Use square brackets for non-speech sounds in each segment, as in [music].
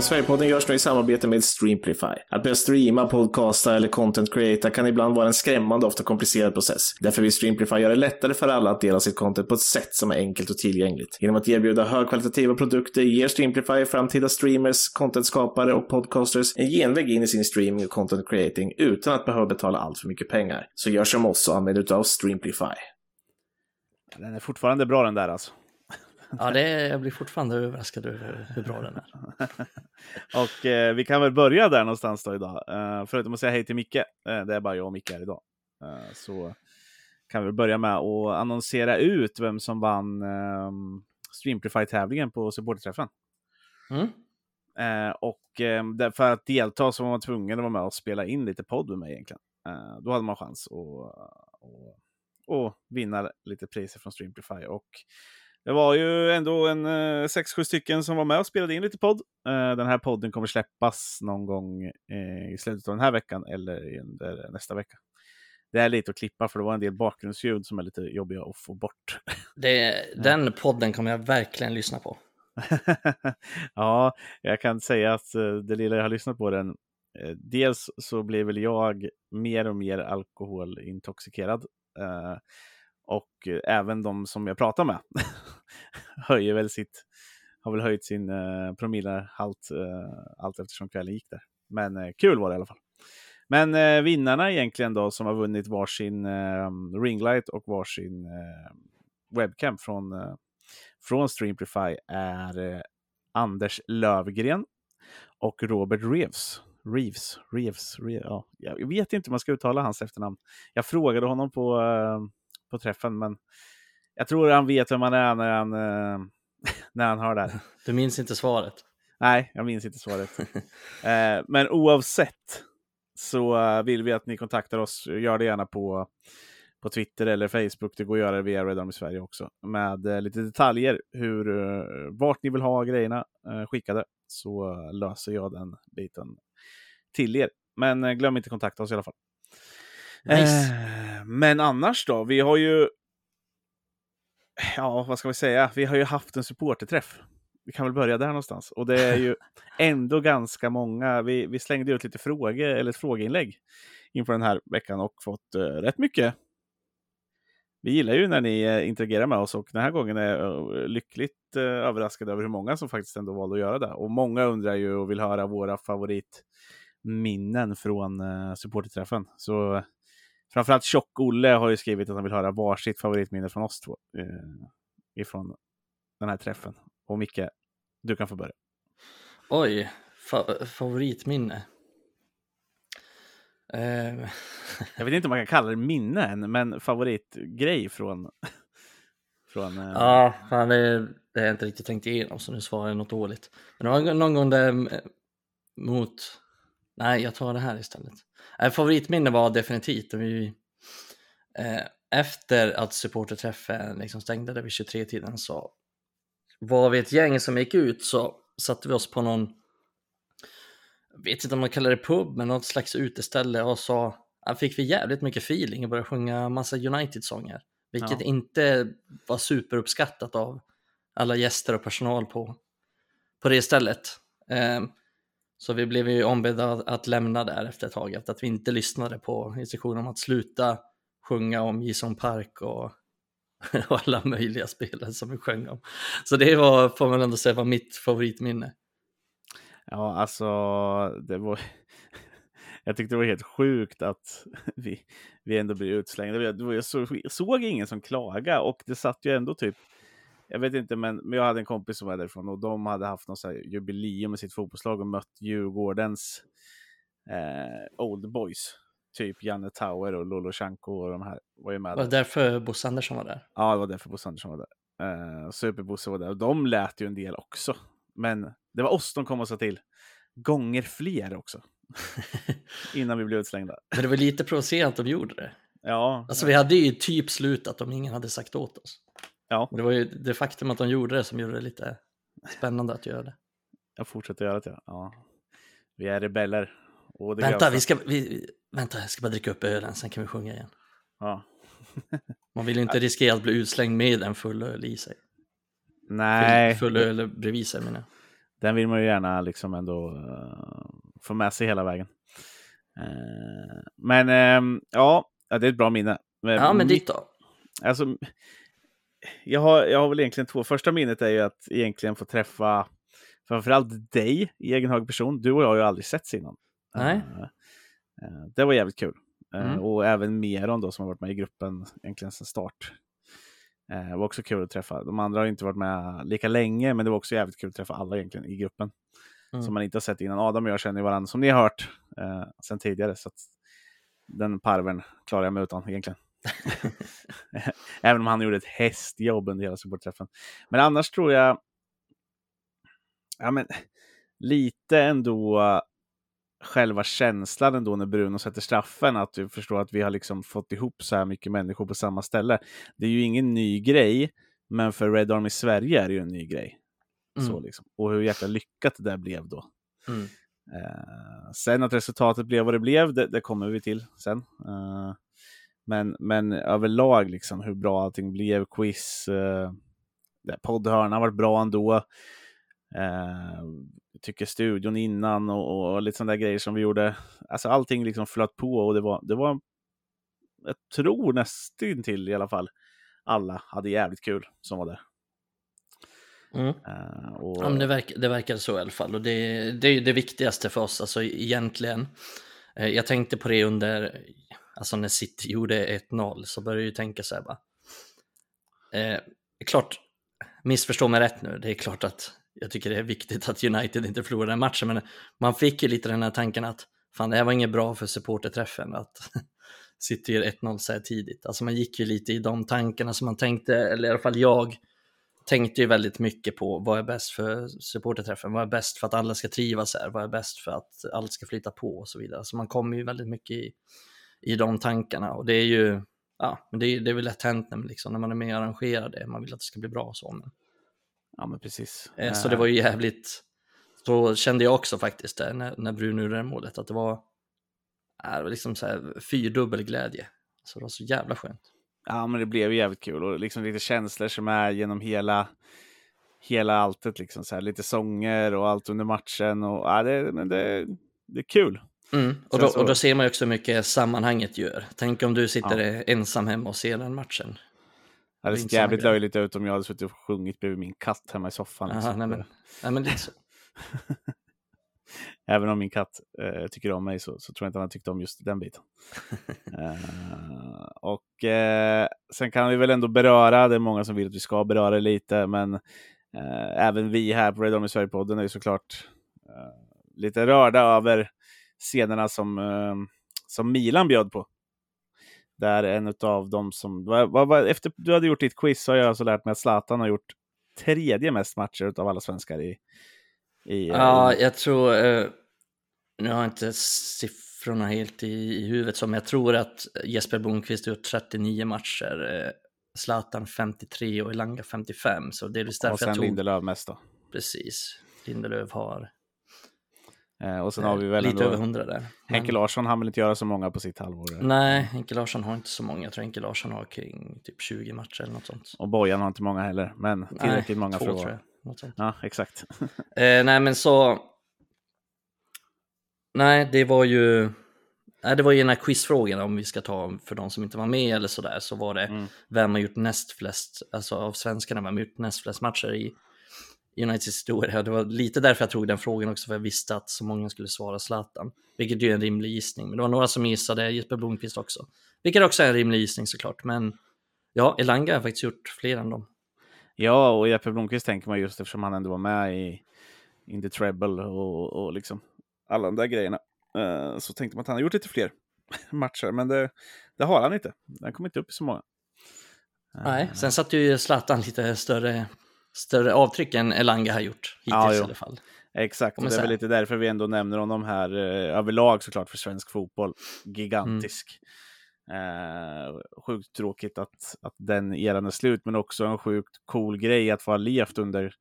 i Sverigepodden görs nu i samarbete med Streamplify. Att börja streama, podcasta eller content creata kan ibland vara en skrämmande och ofta komplicerad process. Därför vill Streamplify göra det lättare för alla att dela sitt content på ett sätt som är enkelt och tillgängligt. Genom att erbjuda högkvalitativa produkter ger Streamplify framtida streamers, contentskapare och podcasters en genväg in i sin streaming och content creating utan att behöva betala allt för mycket pengar. Så gör som oss och använd utav Streamplify. Den är fortfarande bra den där alltså. Ja, det är, jag blir fortfarande överraskad över hur bra den är. [laughs] och eh, vi kan väl börja där någonstans då idag. Eh, förutom att säga hej till Micke, eh, det är bara jag och Micke här idag. Eh, så kan vi börja med att annonsera ut vem som vann eh, Streamplify-tävlingen på supporterträffen. Mm. Eh, och eh, för att delta så var man tvungen att vara med och spela in lite podd med mig egentligen. Eh, då hade man chans att och, och vinna lite priser från Streamplify. Och det var ju ändå en eh, sex, sju stycken som var med och spelade in lite podd. Eh, den här podden kommer släppas någon gång eh, i slutet av den här veckan eller under nästa vecka. Det är lite att klippa för det var en del bakgrundsljud som är lite jobbiga att få bort. Det, [laughs] den podden kommer jag verkligen lyssna på. [laughs] ja, jag kan säga att eh, det lilla jag har lyssnat på den, dels så blir väl jag mer och mer alkoholintoxikerad. Eh, och även de som jag pratar med [laughs] höjer väl sitt, har väl höjt sin eh, promillehalt eh, allt eftersom kvällen gick där. Men eh, kul var det i alla fall. Men eh, vinnarna egentligen då som har vunnit varsin eh, ringlight och varsin eh, webcam från, eh, från Streamplify är eh, Anders Lövgren och Robert Reeves. Reeves, Reeves, Reeves ja. jag vet inte hur man ska uttala hans efternamn. Jag frågade honom på eh, på träffen, men jag tror han vet vem han är när han, eh, [laughs] när han hör det Du minns inte svaret? Nej, jag minns inte svaret. [laughs] eh, men oavsett så vill vi att ni kontaktar oss. Gör det gärna på, på Twitter eller Facebook. Det går att göra det via Redom i Sverige också. Med eh, lite detaljer, hur, vart ni vill ha grejerna skickade. Så löser jag den biten till er. Men glöm inte kontakta oss i alla fall. Nice. Eh, men annars då? Vi har ju... Ja, vad ska vi säga? Vi har ju haft en supporterträff. Vi kan väl börja där någonstans. Och det är ju [laughs] ändå ganska många. Vi, vi slängde ut lite frågor, eller ett frågeinlägg inför den här veckan och fått uh, rätt mycket. Vi gillar ju när ni uh, interagerar med oss och den här gången är jag uh, lyckligt överraskad över hur många som faktiskt ändå valde att göra det. Och många undrar ju och vill höra våra favoritminnen från supporterträffen. Så Framförallt Tjock-Olle har ju skrivit att han vill höra varsitt favoritminne från oss två. Eh, ifrån den här träffen. Och Micke, du kan få börja. Oj, fa favoritminne. Eh. [laughs] Jag vet inte om man kan kalla det minne än, men favoritgrej från... från eh... Ja, fan, det, det har jag inte riktigt tänkt igenom så nu svarar jag något dåligt. Men det var någon gång där eh, mot... Nej, jag tar det här istället. Äh, favoritminne var definitivt vi, eh, efter att supporterträffen liksom stängde där vid 23-tiden så var vi ett gäng som gick ut så satte vi oss på någon, vet inte om man kallar det pub, men något slags uteställe och så ja, fick vi jävligt mycket feeling och började sjunga massa United-sånger. Vilket Ja. inte var superuppskattat av alla gäster och personal på, på det stället. Eh, så vi blev ju ombedda att- lämna där efter ett tag, efter att vi inte lyssnade på instruktioner om att sluta sjunga om Gison Park och, [laughs] och alla möjliga spelare som vi sjöng om. Så det var, får man ändå säga, var mitt favoritminne. Ja, alltså, det var... [laughs] Jag tyckte det var helt sjukt att [laughs] vi, vi ändå blev utslängda. Jag såg, jag såg ingen som klagade och det satt ju ändå typ... Jag vet inte, men, men jag hade en kompis som var därifrån och de hade haft något jubileum med sitt fotbollslag och mött Djurgårdens eh, Old Boys. Typ Janne Tauer och Lolo Chanko och de här var ju med. Det var där. därför Bosse Andersson var där. Ja, det var därför Bosse Andersson var där. Uh, Superbosse var där och de lät ju en del också. Men det var oss de kom och sa till. Gånger fler också. [laughs] Innan vi blev utslängda. Men det var lite provocerande att de gjorde det. Ja, Alltså vi hade ju typ slutat om ingen hade sagt åt oss. Ja. Det var ju det faktum att de gjorde det som gjorde det lite spännande att göra det. jag fortsätter göra det. Ja. Vi är rebeller. Vänta, vi ska, vi, vänta, jag ska bara dricka upp ölen, sen kan vi sjunga igen. Ja. [laughs] Man vill ju inte riskera att bli utslängd med en full öl i sig. Nej, Full, full öl bredvid sig menar jag. den vill man ju gärna liksom ändå uh, få med sig hela vägen. Uh, men uh, ja, det är ett bra minne. Ja, men ditt då? Alltså, jag har, jag har väl egentligen två. Första minnet är ju att egentligen få träffa framförallt dig i egen hög person. Du och jag har ju aldrig setts innan. Nej. det var jävligt kul. Mm. Och även Meron då som har varit med i gruppen egentligen sedan start. Det var också kul att träffa. De andra har inte varit med lika länge, men det var också jävligt kul att träffa alla egentligen i gruppen. Mm. Som man inte har sett innan. Adam och jag känner varandra, som ni har hört, eh, sedan tidigare. Så den parven klarar jag mig utan egentligen. [laughs] Även om han gjorde ett hästjobb under hela supportträffen. Men annars tror jag, ja men lite ändå själva känslan ändå när Bruno sätter straffen, att du förstår att vi har liksom fått ihop så här mycket människor på samma ställe. Det är ju ingen ny grej, men för Red Army Sverige är det ju en ny grej. Mm. Så liksom. Och hur jäkla lyckat det där blev då. Mm. Uh, sen att resultatet blev vad det blev, det, det kommer vi till sen. Uh, men, men överlag, liksom, hur bra allting blev, quiz, uh, poddhörnan har varit bra ändå. Uh, tycker studion innan och, och lite sådana där grejer som vi gjorde. Alltså allting liksom flöt på och det var, det var jag tror nästan till i alla fall, alla hade jävligt kul som var där. Mm. Uh, och... ja, men det, verk, det verkar så i alla fall och det, det är ju det viktigaste för oss, alltså egentligen. Uh, jag tänkte på det under, alltså när City gjorde 1-0 så började jag ju tänka så här bara. Eh, klart, missförstå mig rätt nu, det är klart att jag tycker det är viktigt att United inte förlorar den matchen, men man fick ju lite den här tanken att fan, det här var inget bra för supporterträffen att [laughs] City gör 1-0 så här tidigt. Alltså man gick ju lite i de tankarna som man tänkte, eller i alla fall jag tänkte ju väldigt mycket på vad är bäst för supporterträffen, vad är bäst för att alla ska trivas här, vad är bäst för att allt ska flyta på och så vidare. Så man kommer ju väldigt mycket i, i de tankarna och det är ju, ja, men det är, det är väl lätt hänt när, liksom, när man är med och arrangerar det, man vill att det ska bli bra och så. Men... Ja, men precis. Eh, så det var ju jävligt, så kände jag också faktiskt där när, när Bruno gjorde det målet, att det var, äh, det var liksom så här fyrdubbel glädje. Så det var så jävla skönt. Ja, men det blev jävligt kul och liksom lite känslor som är genom hela, hela alltet, liksom så här, lite sånger och allt under matchen och ja, det, det, det är kul. Mm. Och, då, och då ser man ju också hur mycket sammanhanget gör. Tänk om du sitter ja. ensam hemma och ser den matchen. Det hade sett jävligt löjligt ut om jag hade suttit och sjungit bredvid min katt hemma i soffan. Aha, liksom. nej, men, nej, men så. [laughs] Även om min katt eh, tycker om mig så, så, tror jag inte han tyckte om just den biten. [laughs] eh, och eh, sen kan vi väl ändå beröra, det är många som vill att vi ska beröra lite, men eh, även vi här på Red Army Sverige-podden är ju såklart eh, lite rörda över scenerna som, eh, som Milan bjöd på. Där en av dem som, vad, vad, efter du hade gjort ditt quiz så har jag alltså lärt mig att Zlatan har gjort tredje mest matcher av alla svenskar i, i Ja, jag tror, eh, nu har jag inte siffrorna helt i, i huvudet, som jag tror att Jesper Blomqvist har gjort 39 matcher, eh, Zlatan 53 och Elanga 55. Så det är därför och sen jag tog... Lindelöf mest då. Precis, Lindelöf har Eh, och sen har vi väl lite över 100 där. Henke Larsson han vill inte göra så många på sitt halvår. Nej, Henke Larsson har inte så många. Jag tror Henke Larsson har kring typ 20 matcher eller något sånt. Och Bojan har inte många heller, men tillräckligt nej, många två, för att vara... Ja, exakt. [laughs] eh, nej, men så... Nej, det var ju... Nej, det var ju den här quizfrågan om vi ska ta för de som inte var med eller sådär, så var det mm. vem har gjort näst flest, alltså av svenskarna, vem har gjort näst flest matcher i Uniteds historia. Det var lite därför jag tog den frågan också, för jag visste att så många skulle svara Zlatan. Vilket ju är en rimlig gissning, men det var några som gissade Jesper Blomqvist också. Vilket också är en rimlig gissning såklart, men ja, Elanga har faktiskt gjort fler än dem. Ja, och Jesper Blomqvist tänker man just eftersom han ändå var med i In the Treble och, och liksom alla de där grejerna. Uh, så tänkte man att han har gjort lite fler [laughs] matcher, men det, det har han inte. Han kommer inte upp i så många. Nej, sen satte ju Zlatan lite större större avtryck än Elanga har gjort hittills ja, i alla fall. Exakt, och det är väl lite därför vi ändå nämner honom här eh, överlag såklart för svensk fotboll. Gigantisk. Mm. Eh, sjukt tråkigt att, att den eran är slut, men också en sjukt cool grej att få ha levt under,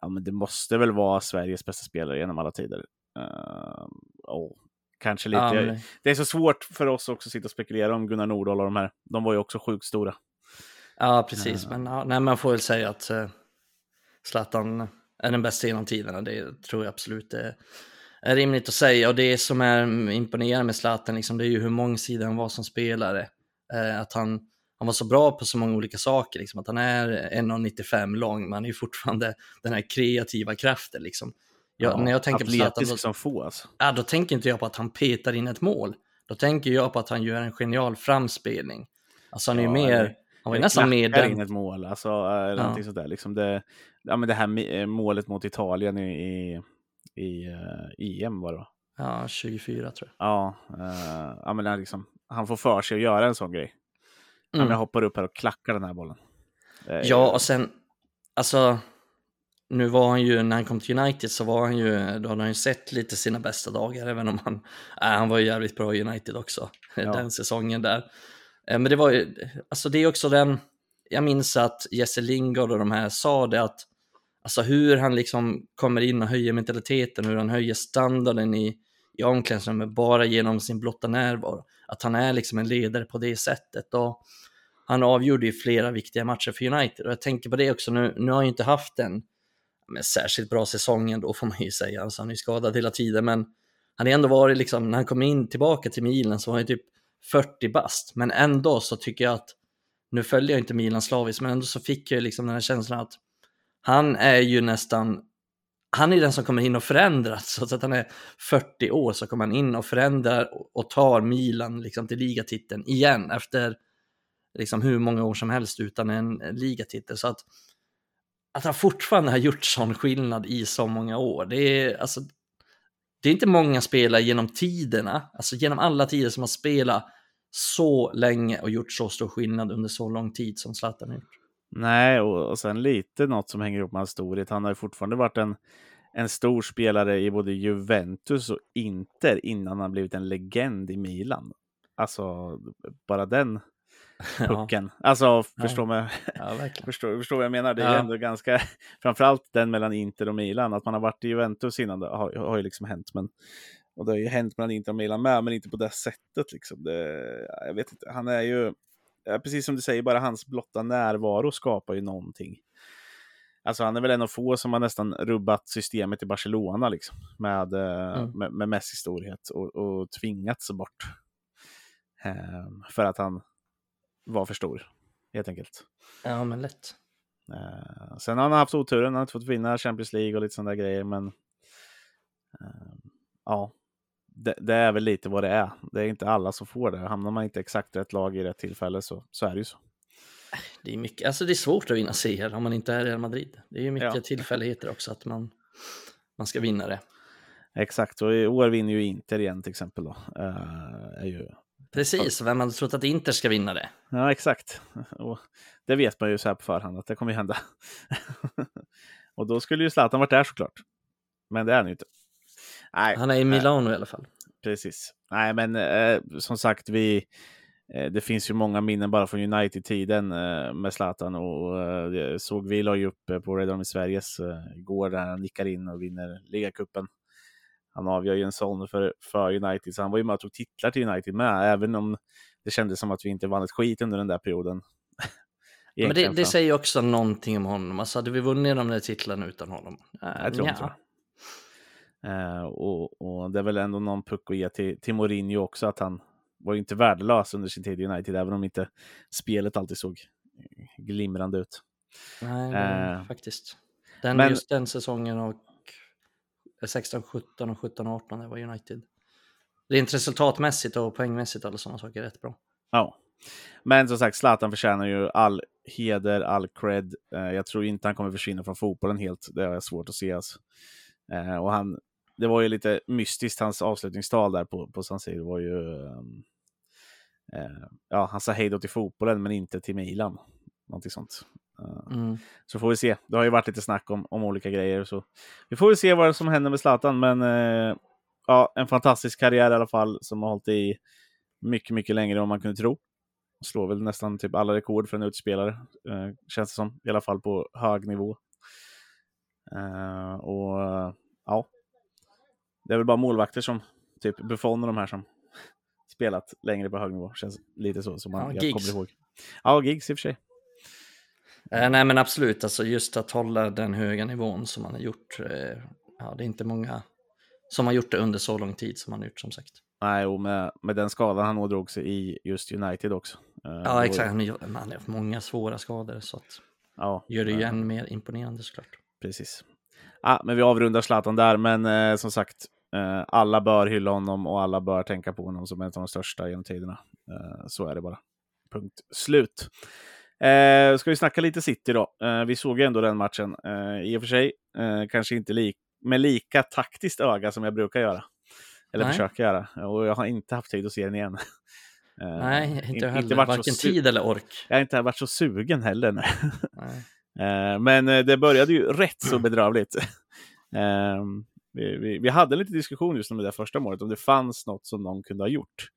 ja men det måste väl vara Sveriges bästa spelare genom alla tider. Eh, oh, kanske lite. Ja, men... Det är så svårt för oss också att sitta och spekulera om Gunnar Nordahl och de här. De var ju också sjukt stora. Ja, precis. Men ja, nej, man får väl säga att uh, Zlatan är den bästa genom tiderna. Det tror jag absolut är, är rimligt att säga. Och det som är imponerande med Zlatan, liksom, det är ju hur mångsidig han var som spelare. Eh, att han, han var så bra på så många olika saker, liksom, att han är 1,95 lång, men han är ju fortfarande den här kreativa kraften. Liksom. Jag, Ja, när jag tänker på Zlatan, då, som få alltså. ja, då tänker inte jag på att han petar in ett mål. Då tänker jag på att han gör en genial framspelning. Alltså han är ju Ja, mer, han var ju nästan mer Knackar in den. ett mål, alltså, eller någonting sånt där. Liksom det, ja, men det här eh, målet mot Italien i, i, i eh, EM var det va? Ja, 24 tror Ja, eh, ja men är liksom, han får för sig att göra en sån grej. jag. Ja, Mm. jag hoppar upp här och klackar den här bollen. Ja, och sen, alltså, nu var han ju, när han kom till United så var han ju, då hade han ju sett lite sina bästa dagar, även om han, äh, han var ju jävligt bra i United också, Ja. den säsongen där. Men det var ju, alltså det är också den, jag minns att Jesse Lingard och de här sa det att, alltså hur han liksom kommer in och höjer mentaliteten, hur han höjer standarden i, i omklädningsrummet bara genom sin blotta närvaro. Att han är liksom en ledare på det sättet. Och han avgjorde ju flera viktiga matcher för United och jag tänker på det också, nu, nu har han ju inte haft en men särskilt bra säsong ändå får man ju säga, alltså han är ju skadad hela tiden men han har ändå varit liksom, när han kom in tillbaka till Milan så var han ju typ 40 bast, men ändå så tycker jag att, nu följer jag inte Milan slaviskt, men ändå så fick jag ju liksom den här känslan att han är ju nästan, han är den som kommer in och förändrar, så att han är 40 år så kommer han in och förändrar och- tar Milan liksom till ligatiteln igen efter liksom hur många år som helst utan en en ligatitel. Så att, att han fortfarande har gjort sån skillnad i så många år, det är alltså det är inte många spelare genom tiderna, alltså genom alla tider som har spelat så länge och gjort så stor skillnad under så lång tid som Zlatan har gjort. Nej, och, och sen lite något som hänger ihop med hans storhet. Han har ju fortfarande varit en, en stor spelare i både Juventus och Inter innan han blivit en legend i Milan. Alltså, bara den [laughs] Ja, pucken. Alltså, förstå mig. ja verkligen. [laughs] Förstår, förstår vad jag menar? Det är Ja. ändå ganska, [laughs] framförallt den mellan Inter och Milan, att man har varit i Juventus innan, det har, har ju liksom hänt. Men, och det har ju hänt mellan Inter och Milan med, men inte på det sättet. Liksom. Det, jag vet inte, han är ju, ja, precis som du säger, bara hans blotta närvaro skapar ju någonting. Alltså han är väl en av få som har nästan rubbat systemet i Barcelona liksom, med, eh, Mm. med, med Messis storhet och, och tvingats bort. Ehm, för att han var för stor, helt enkelt. Ja, men lätt. Eh, sen har han haft oturen, han har inte fått vinna Champions League och lite sådana där grejer, men eh, ja, det, det är väl lite vad det är. Det är inte alla som får det. Hamnar man inte exakt rätt lag i rätt tillfälle så, så är det ju så. Det är, mycket, alltså det är svårt att vinna CL om man inte är Real Madrid. Det är ju mycket Ja. tillfälligheter också att man, man ska vinna det. Exakt, och i år vinner ju Inter igen till exempel då. Eh, är ju... Precis, vem hade trott att Inter ska vinna det? Ja, exakt. Och det vet man ju så här på förhand att det kommer ju hända. [laughs] och då skulle ju Zlatan varit där såklart. Men det är han ju inte. Nej, Han är i Milano i alla fall. Precis. Nej, men eh, som sagt, vi, eh, det finns ju många minnen bara från United-tiden eh, med Zlatan och eh, såg vi la ju upp eh, på Red Army Sveriges eh, igår där han nickar in och vinner ligacupen. Han avgör ju en sån för, för United, så han var ju med och tog titlar till United med, även om det kändes som att vi inte vann ett skit under den där perioden. [laughs] Men det, det säger också någonting om honom. Alltså hade vi vunnit de där titlarna utan honom? Äh, Jag tror nja. inte. Eh, och, och det är väl ändå någon puck att ge till, till Mourinho också, att han var ju inte värdelös under sin tid i United, även om inte spelet alltid såg glimrande ut. Nej, det, Eh, faktiskt. Den, men- Just den säsongen och 16, 17 och 17, 18 det var United. Rent resultatmässigt och poängmässigt alla sådana saker är rätt bra. Ja. Men som sagt, Zlatan förtjänar ju all heder, all cred. Eh, jag tror inte han kommer försvinna från fotbollen helt. Det har jag svårt att se. Alltså. Eh, och han, det var ju lite mystiskt, hans avslutningstal där på, på San Siro var ju... ehm, eh, ja, han sa hej då till fotbollen, men inte till Milan. Någonting sånt. Eh, Mm. Så får vi se. Det har ju varit lite snack om, om olika grejer. Så vi får väl se vad som händer med Zlatan. Men eh, ja, en fantastisk karriär i alla fall som har hållit i mycket, mycket längre än vad man kunde tro. Slår väl nästan typ alla rekord för en utspelare, eh, känns det som. I alla fall på hög nivå. Eh, och ja, det är väl bara målvakter som typ Buffon och de här som spelat längre på hög nivå. Känns lite så som man Ja, jag kommer ihåg. Ja, Giggs i och för sig. Eh, nej men absolut, alltså just att hålla den höga nivån som man har gjort. Eh, ja, det är inte många som har gjort det under så lång tid som han har gjort som sagt. Nej, och med, med den skadan han ådrog sig i just United också. Eh, Ja exakt, han har man har haft många svåra skador så att Ja, gör det ju än mer imponerande såklart. Precis. Ja, men vi avrundar Zlatan där, men eh, som sagt, eh, alla bör hylla honom och alla bör tänka på honom som en av de största genom tiderna. Eh, så är det bara. Punkt slut. Eh, ska vi snacka lite City då? Vi såg ju ändå den matchen. I och för sig, kanske inte lik med lika taktiskt öga som jag brukar göra. Eller Nej. försöka göra. Och jag har inte haft tid att se den igen. [laughs] Nej, in- inte jag heller. så Varken tid eller ork. Jag har inte varit så sugen heller. Nej. Nej. [laughs] Men det började ju rätt så bedrövligt. [laughs] Eh, Vi, vi, vi hade lite diskussion just om det där första målet, om det fanns något som någon kunde ha gjort.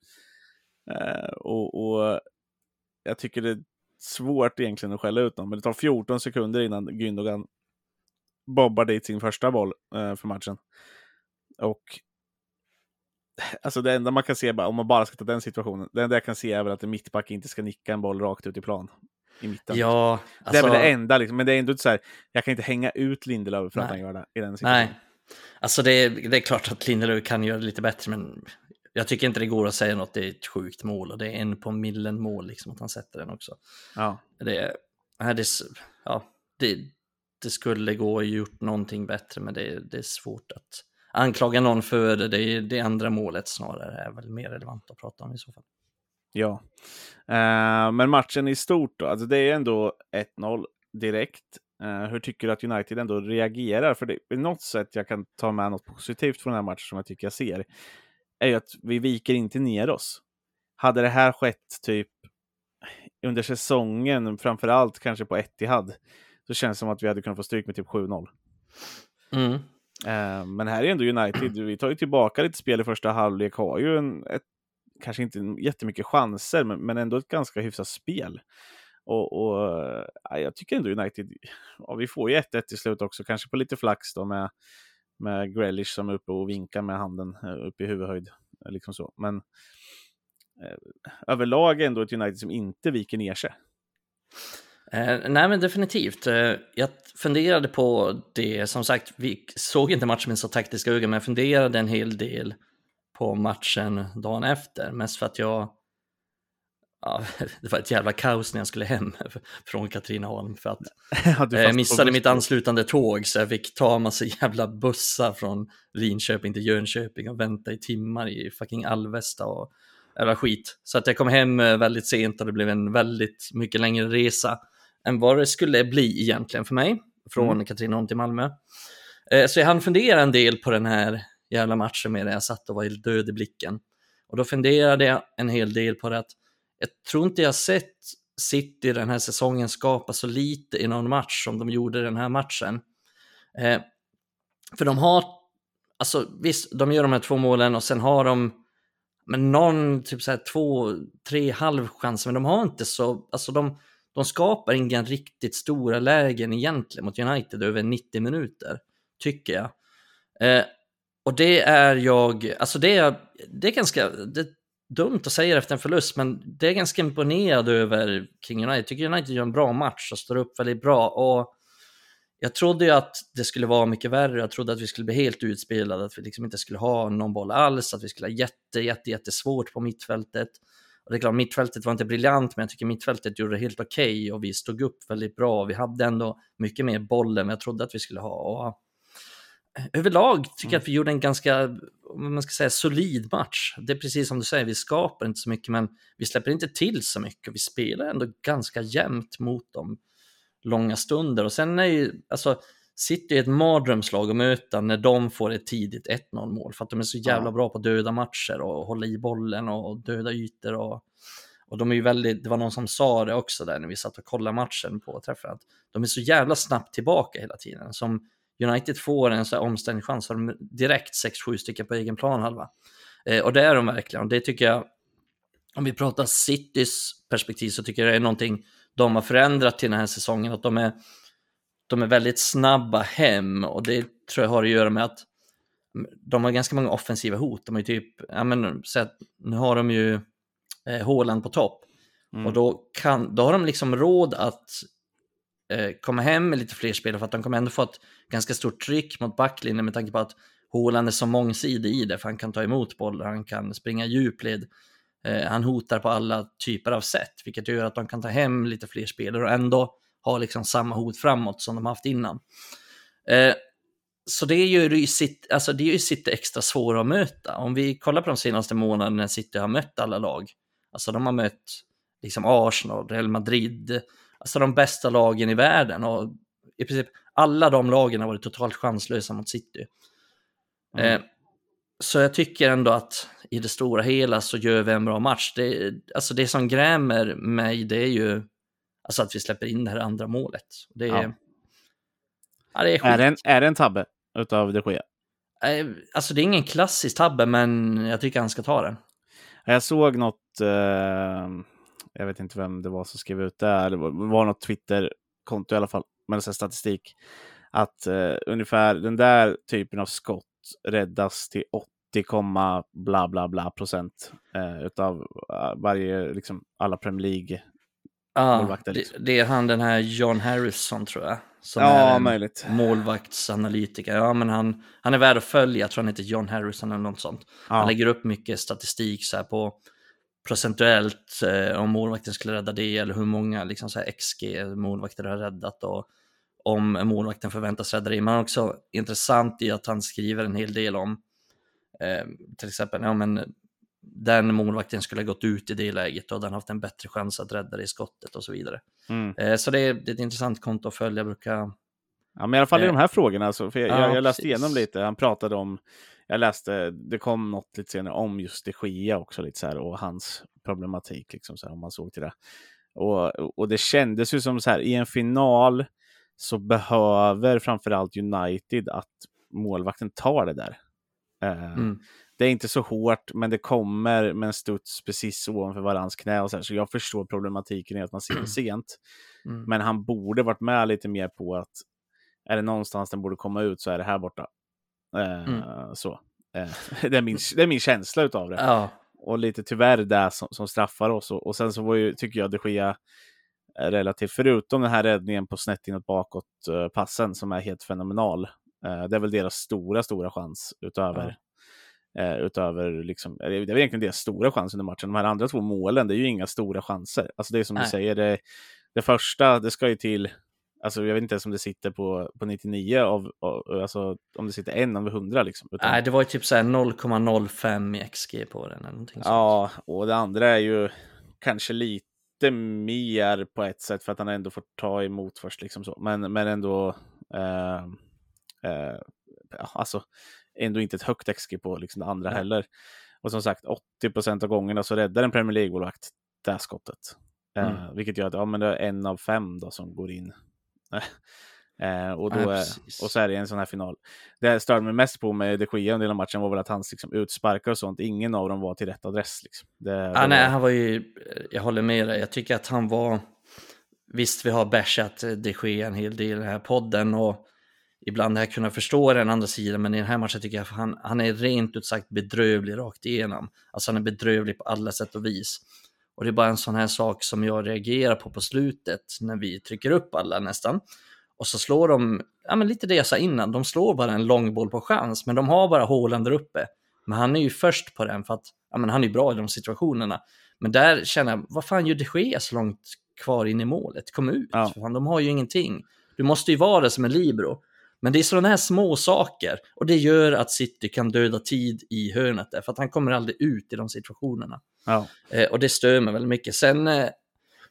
Eh, Och, och jag tycker det är svårt egentligen att skälla ut någon, men det tar 14 sekunder innan Gündogan bobbar dit sin första boll eh, för matchen. Och alltså det enda man kan se, bara, om man bara ska ta den situationen, det enda jag kan se är väl att en mittback inte ska nicka en boll rakt ut i plan. I mitten. Ja, Det är alltså, väl det enda, liksom. men det är ändå inte så här, jag kan inte hänga ut Lindelöf för att Nej. han gör det i den situationen. nej. Alltså det är, det är klart att Lindelöf kan göra det lite bättre, men jag tycker inte det går att säga något, det är ett sjukt mål och det är en på millen mål liksom att han sätter den också. Ja. Det, nej, det, ja, det, det skulle gå att gjort någonting bättre, men det, det är svårt att anklaga någon för det. Det, är- det andra målet snarare är väl mer relevant att prata om i så fall. ja. Eh, men matchen i stort då, alltså det är ändå 1-0 direkt. Eh, hur tycker du att United ändå reagerar? För det är något sätt jag kan ta med något positivt från den här matchen som jag tycker jag ser, är ju att vi viker inte ner oss. Hade det här skett typ under säsongen, framför allt kanske på Etihad, så känns det som att vi hade kunnat få stryk med typ 7-0. Mm. Eh, Men här är ändå United, vi tar ju tillbaka lite spel i första halvlek, har ju en, ett, kanske inte jättemycket chanser, men, men ändå ett ganska hyfsat spel. Och, och ja, jag tycker ändå United, ja, vi får ju 1-1 till slut också, kanske på lite flax då med, med Grealish som är uppe och vinkar med handen eh, uppe i huvudhöjd. Eh, liksom så. Men eh, överlag ändå ett United som inte viker ner sig. Eh, nej men definitivt. Eh, jag funderade på det, som sagt, vi såg inte matchen med så taktiska ögon, men jag funderade en hel del på matchen dagen efter. Mest för att jag, ja, [laughs] det var ett jävla kaos när jag skulle hem [laughs] från Katrineholm. För att [laughs] jag på missade mitt anslutande tåg, så jag fick ta en massa jävla bussar från Linköping till Jönköping och vänta i timmar i fucking Alvesta och jävla skit. Så att jag kom hem eh, väldigt sent och det blev en väldigt mycket längre resa än vad det skulle bli egentligen för mig från Mm. Katrineholm till Malmö. Eh, Så jag hann fundera en del på den här jävla matchen medan jag satt och var helt död i blicken. Och då funderade jag en hel del på det att jag tror inte jag sett City den här säsongen skapa så lite i någon match som de gjorde den här matchen. Eh, för de har, alltså visst, de gör de här två målen och sen har de men någon, typ så här två, tre halvchanser, men de har inte så, alltså de, de skapar inga riktigt stora lägen egentligen mot United över 90 minuter, tycker jag. Eh, och det är jag, alltså det är, det är ganska, det dumt att säga efter en förlust, men det är ganska imponerad över King United. Jag tycker United gör en bra match och står upp väldigt bra. Och jag trodde ju att det skulle vara mycket värre. Jag trodde att vi skulle bli helt utspelade, att vi liksom inte skulle ha någon boll alls, att vi skulle ha jätte, jätte, jättesvårt på mittfältet. Och det är klart, mittfältet var inte briljant, men jag tycker mittfältet gjorde det helt okej och vi stod upp väldigt bra. Vi hade ändå mycket mer boll än jag trodde att vi skulle ha. Och överlag tycker jag att vi gjorde en ganska, om man ska säga, solid match. Det är precis som du säger, vi skapar inte så mycket, men vi släpper inte till så mycket. Vi spelar ändå ganska jämnt mot dem långa stunder. Och sen är ju, alltså, City är ett mardrömslag att möta när de får ett tidigt 1-0 mål, för att de är så jävla Ja. bra på döda matcher och hålla i bollen och döda ytor. Och, och de är ju väldigt, det var någon som sa det också där när vi satt och kollade matchen på träffen, att de är så jävla snabbt tillbaka hela tiden. Som United får en så här omställningschans har de direkt 6-7 stycken på egen planhalva. Eh, och det är de verkligen. Och det tycker jag, om vi pratar Citys perspektiv så tycker jag det är någonting de har förändrat till den här säsongen. Att de är, de är väldigt snabba hem och det tror jag har att göra med att de har ganska många offensiva hot. De har ju typ, ja men så att nu har de ju eh, Haaland på topp. Mm. Och då, kan, då har de liksom råd att Eh, komma hem med lite fler spelare för att de kommer ändå få ett ganska stort tryck mot backlinjen med tanke på att Haaland är så mångsidig i det, för han kan ta emot bollar, han kan springa djupled, eh, han hotar på alla typer av sätt, vilket gör att de kan ta hem lite fler spelare och ändå ha liksom samma hot framåt som de haft innan. Eh, så det gör ju sitt, alltså det är ju City extra svåra att möta. Om vi kollar på de senaste månaderna när City har mött alla lag, alltså de har mött liksom Arsenal, Real Madrid, alltså de bästa lagen i världen och i princip alla de lagen har varit totalt chanslösa mot City. Mm. Eh, så jag tycker ändå att i det stora hela så gör vi en bra match. Det, alltså det som grämer mig det är ju alltså att vi släpper in det här andra målet. Det är, ja. Ja, det är, är, det en, är det en tabbe utav de Gea? Eh, alltså det är ingen klassisk tabbe, men jag tycker han ska ta den. Jag såg något, eh, jag vet inte vem det var som skrev ut det, det var något Twitter-konto i alla fall, med statistik, att eh, ungefär den där typen av skott räddas till 80, bla bla bla procent eh, utav eh, varje, liksom alla Premier League det, liksom. det, är han den här John Harrison tror jag. Som ja, är en möjligt. målvaktsanalytiker. Ja, men han, han är värd att följa, jag tror han heter John Harrison eller något sånt. Ja. Han lägger upp mycket statistik så här på procentuellt eh, om målvakten skulle rädda det eller hur många liksom, så här, XG målvakter har räddat och om målvakten förväntas rädda det. Men också intressant i att han skriver en hel del om eh, till exempel ja, men den målvakten skulle ha gått ut i det läget och den haft en bättre chans att rädda det i skottet och så vidare. Mm. Eh, så det är, det är, ett intressant konto att följa. Jag brukar... Ja, men i alla fall i de här frågorna, alltså, för jag, ja, jag, läste precis. igenom lite, han pratade om, jag läste, det kom något lite senare om just de Gia också, lite så här, och hans problematik, liksom, så här, om man såg till det. Och, och det kändes ju som så här, i en final så behöver framförallt United att målvakten tar det där. Eh, mm det är inte så hårt, men det kommer med en studs precis ovanför varans knä. Och så, här, så jag förstår problematiken i att man ser det [clears throat] sent. Mm. Men han borde varit med lite mer på att är det någonstans den borde komma ut så är det här borta. Eh, mm. Så. Eh, [laughs] det, är min, det är min känsla utav det. Ja. Och lite tyvärr det som, som straffar oss. Och, och sen så var ju, tycker jag, det sker relativt, förutom den här räddningen på snett inåt bakåt passen som är helt fenomenal. Det är väl deras stora, stora chans utöver ja. Eh, utöver, liksom, det är egentligen deras stora chans under matchen. De här andra två målen, det är ju inga stora chanser. Alltså det är som Nej. du säger, det, det första, det ska ju till, alltså jag vet inte ens om det sitter på, på 99 av, av alltså om det sitter en av 100 liksom. Utan... Nej, det var ju typ 0,05 i XG på den eller någonting Ja, sånt. och det andra är ju kanske lite mer på ett sätt för att han ändå får ta emot först liksom så. Men, men ändå, eh, eh, alltså ändå inte ett högt XG på liksom det andra Nej. heller. Och som sagt, 80% av gångerna så räddar en Premier League-målvakt det skottet. Eh, mm. Eh, vilket gör att ja, men det är en av fem då som går in. Eh, och, då ja, och så är det en sån här final. Det jag störde mig mest på med de Gia under hela matchen var väl att hans liksom, utsparkar och sånt, ingen av dem var till rätt adress. Liksom. Det, det ah, nej, han var ju, jag håller med dig, jag tycker att han var, visst vi har bashat de Gea en hel del i den här podden och ibland har jag kunnat förstå den andra sidan, men i den här matchen tycker jag att han, han är rent ut sagt bedrövlig rakt igenom. Alltså han är bedrövlig på alla sätt och vis. Och det är bara en sån här sak som jag reagerar på på slutet när vi trycker upp alla nästan. Och så slår de, ja men lite det jag sa innan, de slår bara en långboll på chans, men de har bara hålen där uppe. Men han är ju först på den för att, ja men han är bra i de situationerna. Men där känner jag, vad fan gör de Gea så långt kvar in i målet? Kom ut, ja. för fan, de har ju ingenting. Du måste ju vara det som en libero. Men det är sådana här små saker och det gör att City kan döda tid i hörnet där, för att han kommer aldrig ut i de situationerna. Ja. Eh, och det stör mig väldigt mycket. Sen, eh,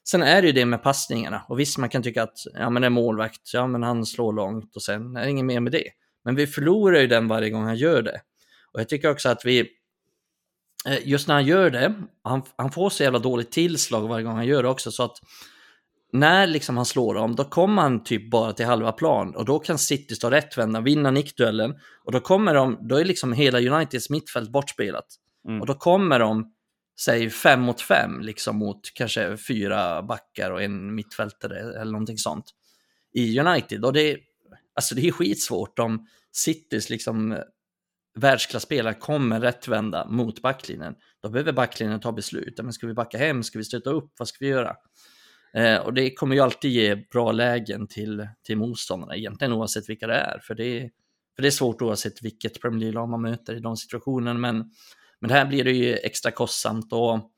sen är det ju det med passningarna och visst man kan tycka att ja, men en målvakt, ja men han slår långt och sen är det inget mer med det. Men vi förlorar ju den varje gång han gör det. Och jag tycker också att vi, eh, just när han gör det, han, han får så jävla dåligt tillslag varje gång han gör det också så att när liksom han slår dem, då kommer han typ bara till halva plan och då kan City stå rättvända, vinna nickduellen och då kommer de, då är liksom hela Uniteds mittfält bortspelat. Mm. Och då kommer de, säg fem mot fem, liksom mot kanske fyra backar och en mittfältare eller någonting sånt i United. Och det är, alltså det är skitsvårt om Citys liksom världsklasspelare kommer rättvända mot backlinjen. Då behöver backlinjen ta beslut. Men ska vi backa hem? Ska vi stöta upp? Vad ska vi göra? Eh, och det kommer ju alltid ge bra lägen till, till motståndarna, egentligen oavsett vilka det är. För det, för det är svårt oavsett vilket Premier League-lag man möter i de situationerna. Men, men här blir det ju extra kostsamt. Och,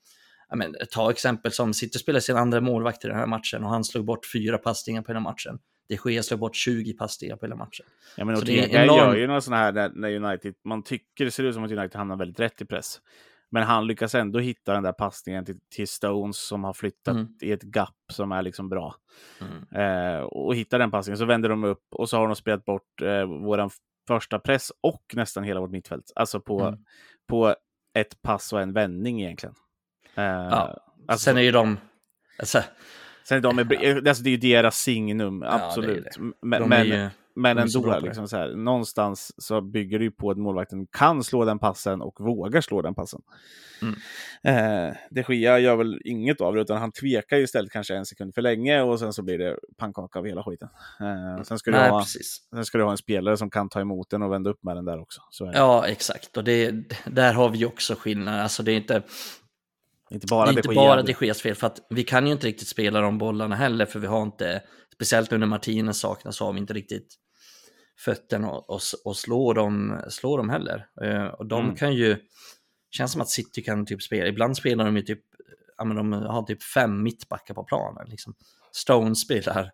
men, ta exempel som City spelar sin andra målvakt i den här matchen och han slog bort fyra passningar på hela matchen. De Gea slog bort 20 passningar på hela matchen. Ja, men Så det är enorm- gör ju några sådana här när United, man tycker det ser ut som att United hamnar väldigt rätt i press. Men han lyckas ändå hitta den där passningen till, till Stones som har flyttat Mm. i ett gap som är liksom bra. Mm. Eh, och hittar den passningen så vänder de upp och så har de spelat bort eh, våran första press och nästan hela vårt mittfält. Alltså på, Mm. på ett pass och en vändning egentligen. Eh, Ja. alltså, Sen är ju de... Alltså, sen är de är, alltså det är ju deras signum, det är det. absolut. Men, de men, ju... men ändå, liksom så här, någonstans så bygger det ju på att målvakten kan slå den passen och vågar slå den passen. Mm. Eh, de Gia gör väl inget av det, utan han tvekar ju istället kanske en sekund för länge och sen så blir det pannkaka av hela skiten. Eh, sen, ska Nej, ha, sen ska du ha en spelare som kan ta emot den och vända upp med den där också. Ja, exakt. Och det, där har vi ju också skillnad. Alltså det är inte, Inte bara det är inte bara de Geas fel, för att vi kan ju inte riktigt spela de bollarna heller, för vi har inte, speciellt nu när Martinez saknas, så har vi inte riktigt fötterna och, och, och slå, dem, slå dem heller. Eh, och de Mm. kan ju, känns som att City kan typ spela, ibland spelar de ju typ, ja men de har typ fem mittbackar på planen. Liksom. Stone spelar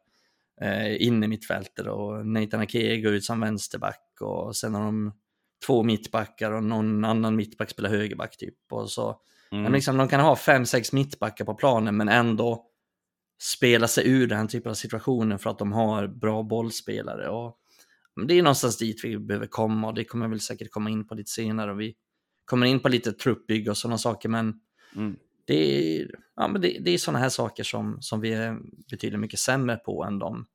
eh, in i mittfältet och Nathan Ake går ut som vänsterback och sen har de två mittbackar och någon annan mittback spelar högerback typ. Och så Mm. men liksom, de kan ha fem, sex mittbackar på planen men ändå spela sig ur den typen av situationer för att de har bra bollspelare. Och men det är någonstans dit vi behöver komma och det kommer jag väl säkert komma in på lite senare. Och vi kommer in på lite truppbygge och sådana saker men Mm. det är, ja, men det, det är sådana här saker som, som vi är betydligt mycket sämre på än de,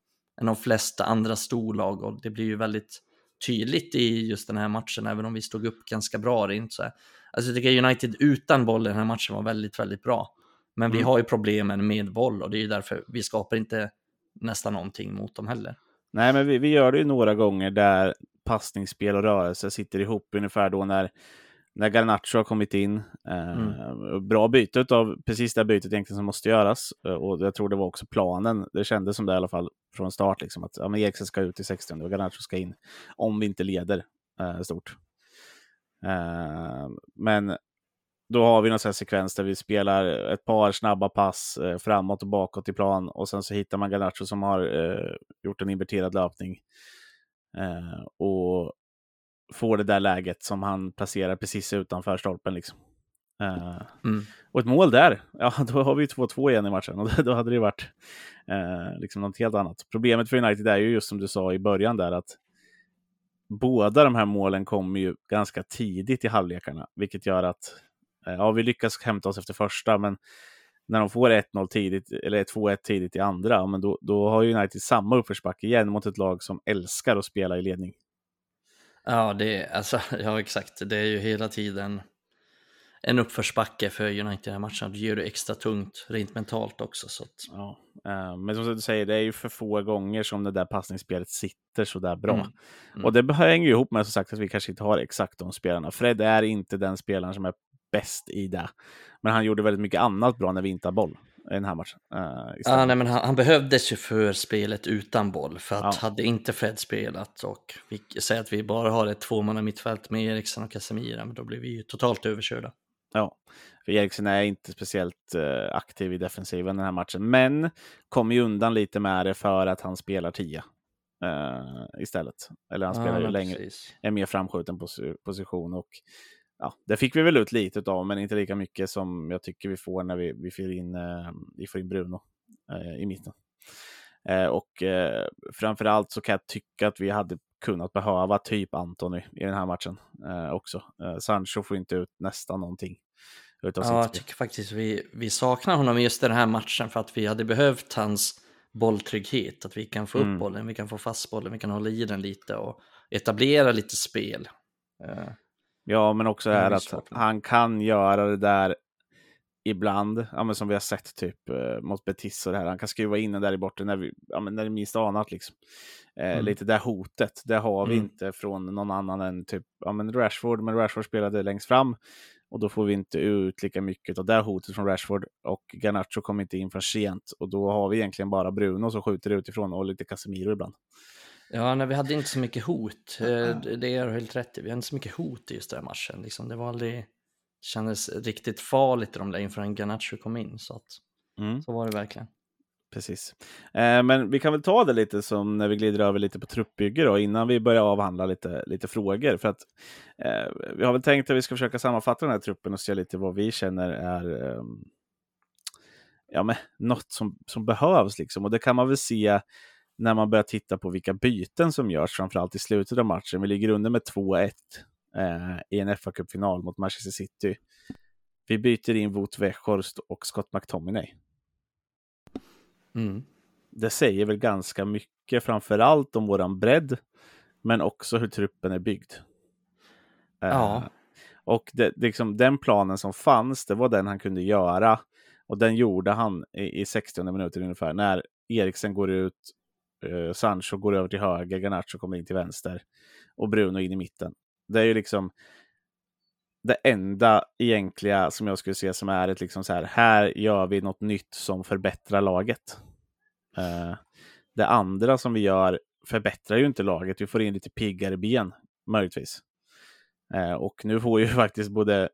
än de flesta andra storlag och det blir ju väldigt tydligt i just den här matchen även om vi stod upp ganska bra. Det inte så här. Alltså jag tycker United utan boll i den här matchen var väldigt, väldigt bra. Men vi Mm. har ju problemen med boll och det är ju därför vi skapar inte nästan någonting mot dem heller. Nej, men vi, vi gör det ju några gånger där passningsspel och rörelse sitter ihop ungefär då när, när Garnacho har kommit in. Eh, Bra byte av precis det bytet egentligen som måste göras. Eh, och jag tror det var också planen. Det kändes som det i alla fall från start. Liksom, att ja, men Eriksen ska ut i 60 och Garnacho ska in. Om vi inte leder eh, stort. Eh, men då har vi någon sekvens där vi spelar ett par snabba pass eh, framåt och bakåt i plan och sen så hittar man Garnacho som har eh, gjort en inverterad löpning eh, och får det där läget som han placerar precis utanför stolpen. Liksom. Eh, Mm. och ett mål där, ja [laughs] då har vi 2-2 igen i matchen och [laughs] då hade det varit eh, liksom något helt annat. Problemet för United är ju just som du sa i början där att båda de här målen kommer ju ganska tidigt i halvlekarna, vilket gör att eh, ja, vi lyckas hämta oss efter första, men när de får 1-0 tidigt, eller 2-1 tidigt i andra, men då, då har United samma uppförsbacke igen mot ett lag som älskar att spela i ledning. Ja, det, alltså, [laughs] ja, exakt. Det är ju hela tiden en uppförsbacke för United i den här matchen. Det gör det extra tungt rent mentalt också. Så att, Ja, eh, men som du säger, det är ju för få gånger som det där passningsspelet sitter så där bra. Mm. Mm. Och det hänger ju ihop med som sagt att vi kanske inte har exakt de spelarna. Fred är inte den spelaren som är bäst i det. Men han gjorde väldigt mycket annat bra när vi inte har boll i den här matchen. istället. Ja, nej, men han, han behövdes ju för spelet utan boll. För att Ja. hade inte Fred spelat och vi säger att vi bara har ett tvåmanna mittfält med Eriksson och Casemira, men då blir vi ju totalt överkörda. Ja, för Eriksen är inte speciellt eh, aktiv i defensiven den här matchen, men kommer ju undan lite med det för att han spelar 10 eh, istället. Eller han spelar ju men längre, precis. en mer framskjuten pos- position och ja, det fick vi väl ut lite av, men inte lika mycket som jag tycker vi får när vi, vi, får, in, eh, vi får in Bruno eh, i mitten. Eh, och eh, framförallt så kan jag tycka att vi hade kunnat behöva typ Antoni i den här matchen eh, också. Eh, Sancho får inte ut nästan någonting utav Ja, jag tycker faktiskt vi, vi saknar honom i just den här matchen för att vi hade behövt hans bolltrygghet. Att vi kan få upp Mm. bollen, vi kan få fast bollen, vi kan hålla i den lite och etablera lite spel. Ja, men också är att han kan göra det där ibland, ja, men som vi har sett typ eh, mot Betis och det här. Han kan skruva in den där i bortre när, vi, ja, men när det minst anat. Liksom. Eh, Mm. Lite det hotet, det har vi Mm. inte från någon annan än typ ja, men Rashford. Men Rashford spelade längst fram Och då får vi inte ut lika mycket av det hotet från Rashford. Och Garnacho kommer inte in för sent. Och då har vi egentligen bara Bruno som skjuter utifrån och lite Casemiro ibland. Ja, nej, vi hade inte så mycket hot. Eh, det är helt rätt i. Vi hade inte så mycket hot i just den här matchen. Liksom, det var aldrig... Kändes riktigt farligt i de där en Garnacho kom in. Så, att, mm. så var det verkligen. Precis. Eh, men vi kan väl ta det lite som när vi glider över lite på truppbygge då, innan vi börjar avhandla lite, lite frågor. För att eh, vi har väl tänkt att vi ska försöka sammanfatta den här truppen och se lite vad vi känner är eh, ja, men, något som, som behövs. Liksom. Och det kan man väl se när man börjar titta på vilka byten som görs, framförallt i slutet av matchen. Vi ligger under med 2-1 eh, i en fa Cup-final mot Manchester City. Vi byter in Wout Weghorst och Scott McTominay. Mm. Det säger väl ganska mycket, framför allt om våran bredd, men också hur truppen är byggd. Ja. Uh, och det, liksom, den planen som fanns, det var den han kunde göra. Och den gjorde han i, i 60 minuter ungefär, när Eriksen går ut, Eh, Sancho går över till höger, Garnacho kommer in till vänster och Bruno in i mitten. Det är ju liksom det enda egentliga som jag skulle se som är ett liksom så här, här gör vi något nytt som förbättrar laget. Eh, det andra som vi gör förbättrar ju inte laget. Vi får in lite piggare ben, möjligtvis. Eh, och nu får ju [laughs] faktiskt både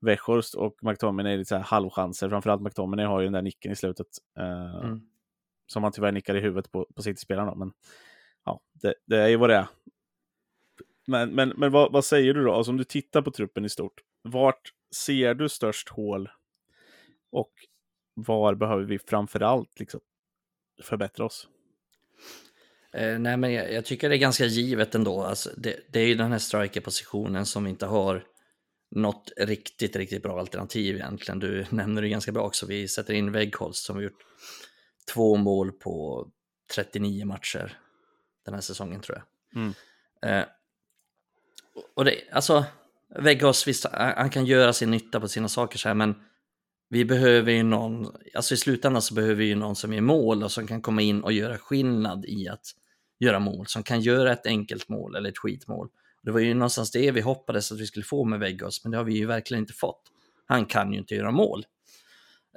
Weghorst och McTominay lite så här halvchanser. Framförallt McTominay har ju den där nicken i slutet. Eh, mm. Som han tyvärr nickar i huvudet på, på City-spelarna. Men ja, det, det, är ju vad det är. Men, men, men vad, vad, säger du då? Alltså om du tittar på truppen i stort. Vart ser du störst hål? Och var behöver vi framförallt liksom förbättra oss? Eh, nej, men jag, jag, tycker det är ganska givet ändå. Alltså, det, det är ju den här striker-positionen som inte har något riktigt, riktigt bra alternativ egentligen. Du [laughs] nämner det ganska bra också. Vi sätter in Weghorst som vi gjort två mål på 39 matcher den här säsongen tror jag. Mm. Eh, och det, alltså, Weghorst, visst, han kan göra sin nytta på sina saker så här, men vi behöver ju någon, alltså i slutändan så behöver vi ju någon som är mål och som kan komma in och göra skillnad i att göra mål, som kan göra ett enkelt mål eller ett skitmål. Det var ju någonstans det vi hoppades att vi skulle få med Vegas, men det har vi ju verkligen inte fått. Han kan ju inte göra mål.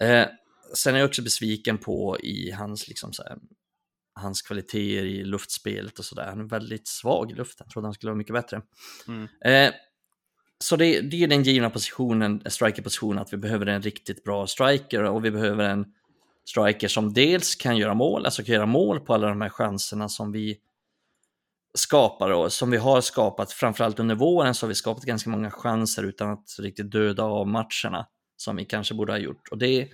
Eh, sen är jag också besviken på i hans, liksom så här, hans kvaliteter i luftspelet och sådär. Han är väldigt svag i luften, jag trodde han skulle vara mycket bättre. Mm. Eh, så det, det är den givna positionen, strikerpositionen, att vi behöver en riktigt bra striker och vi behöver en striker som dels kan göra mål, alltså kan göra mål på alla de här chanserna som vi skapar och som vi har skapat, framförallt under våren så har vi skapat ganska många chanser utan att riktigt döda av matcherna som vi kanske borde ha gjort och det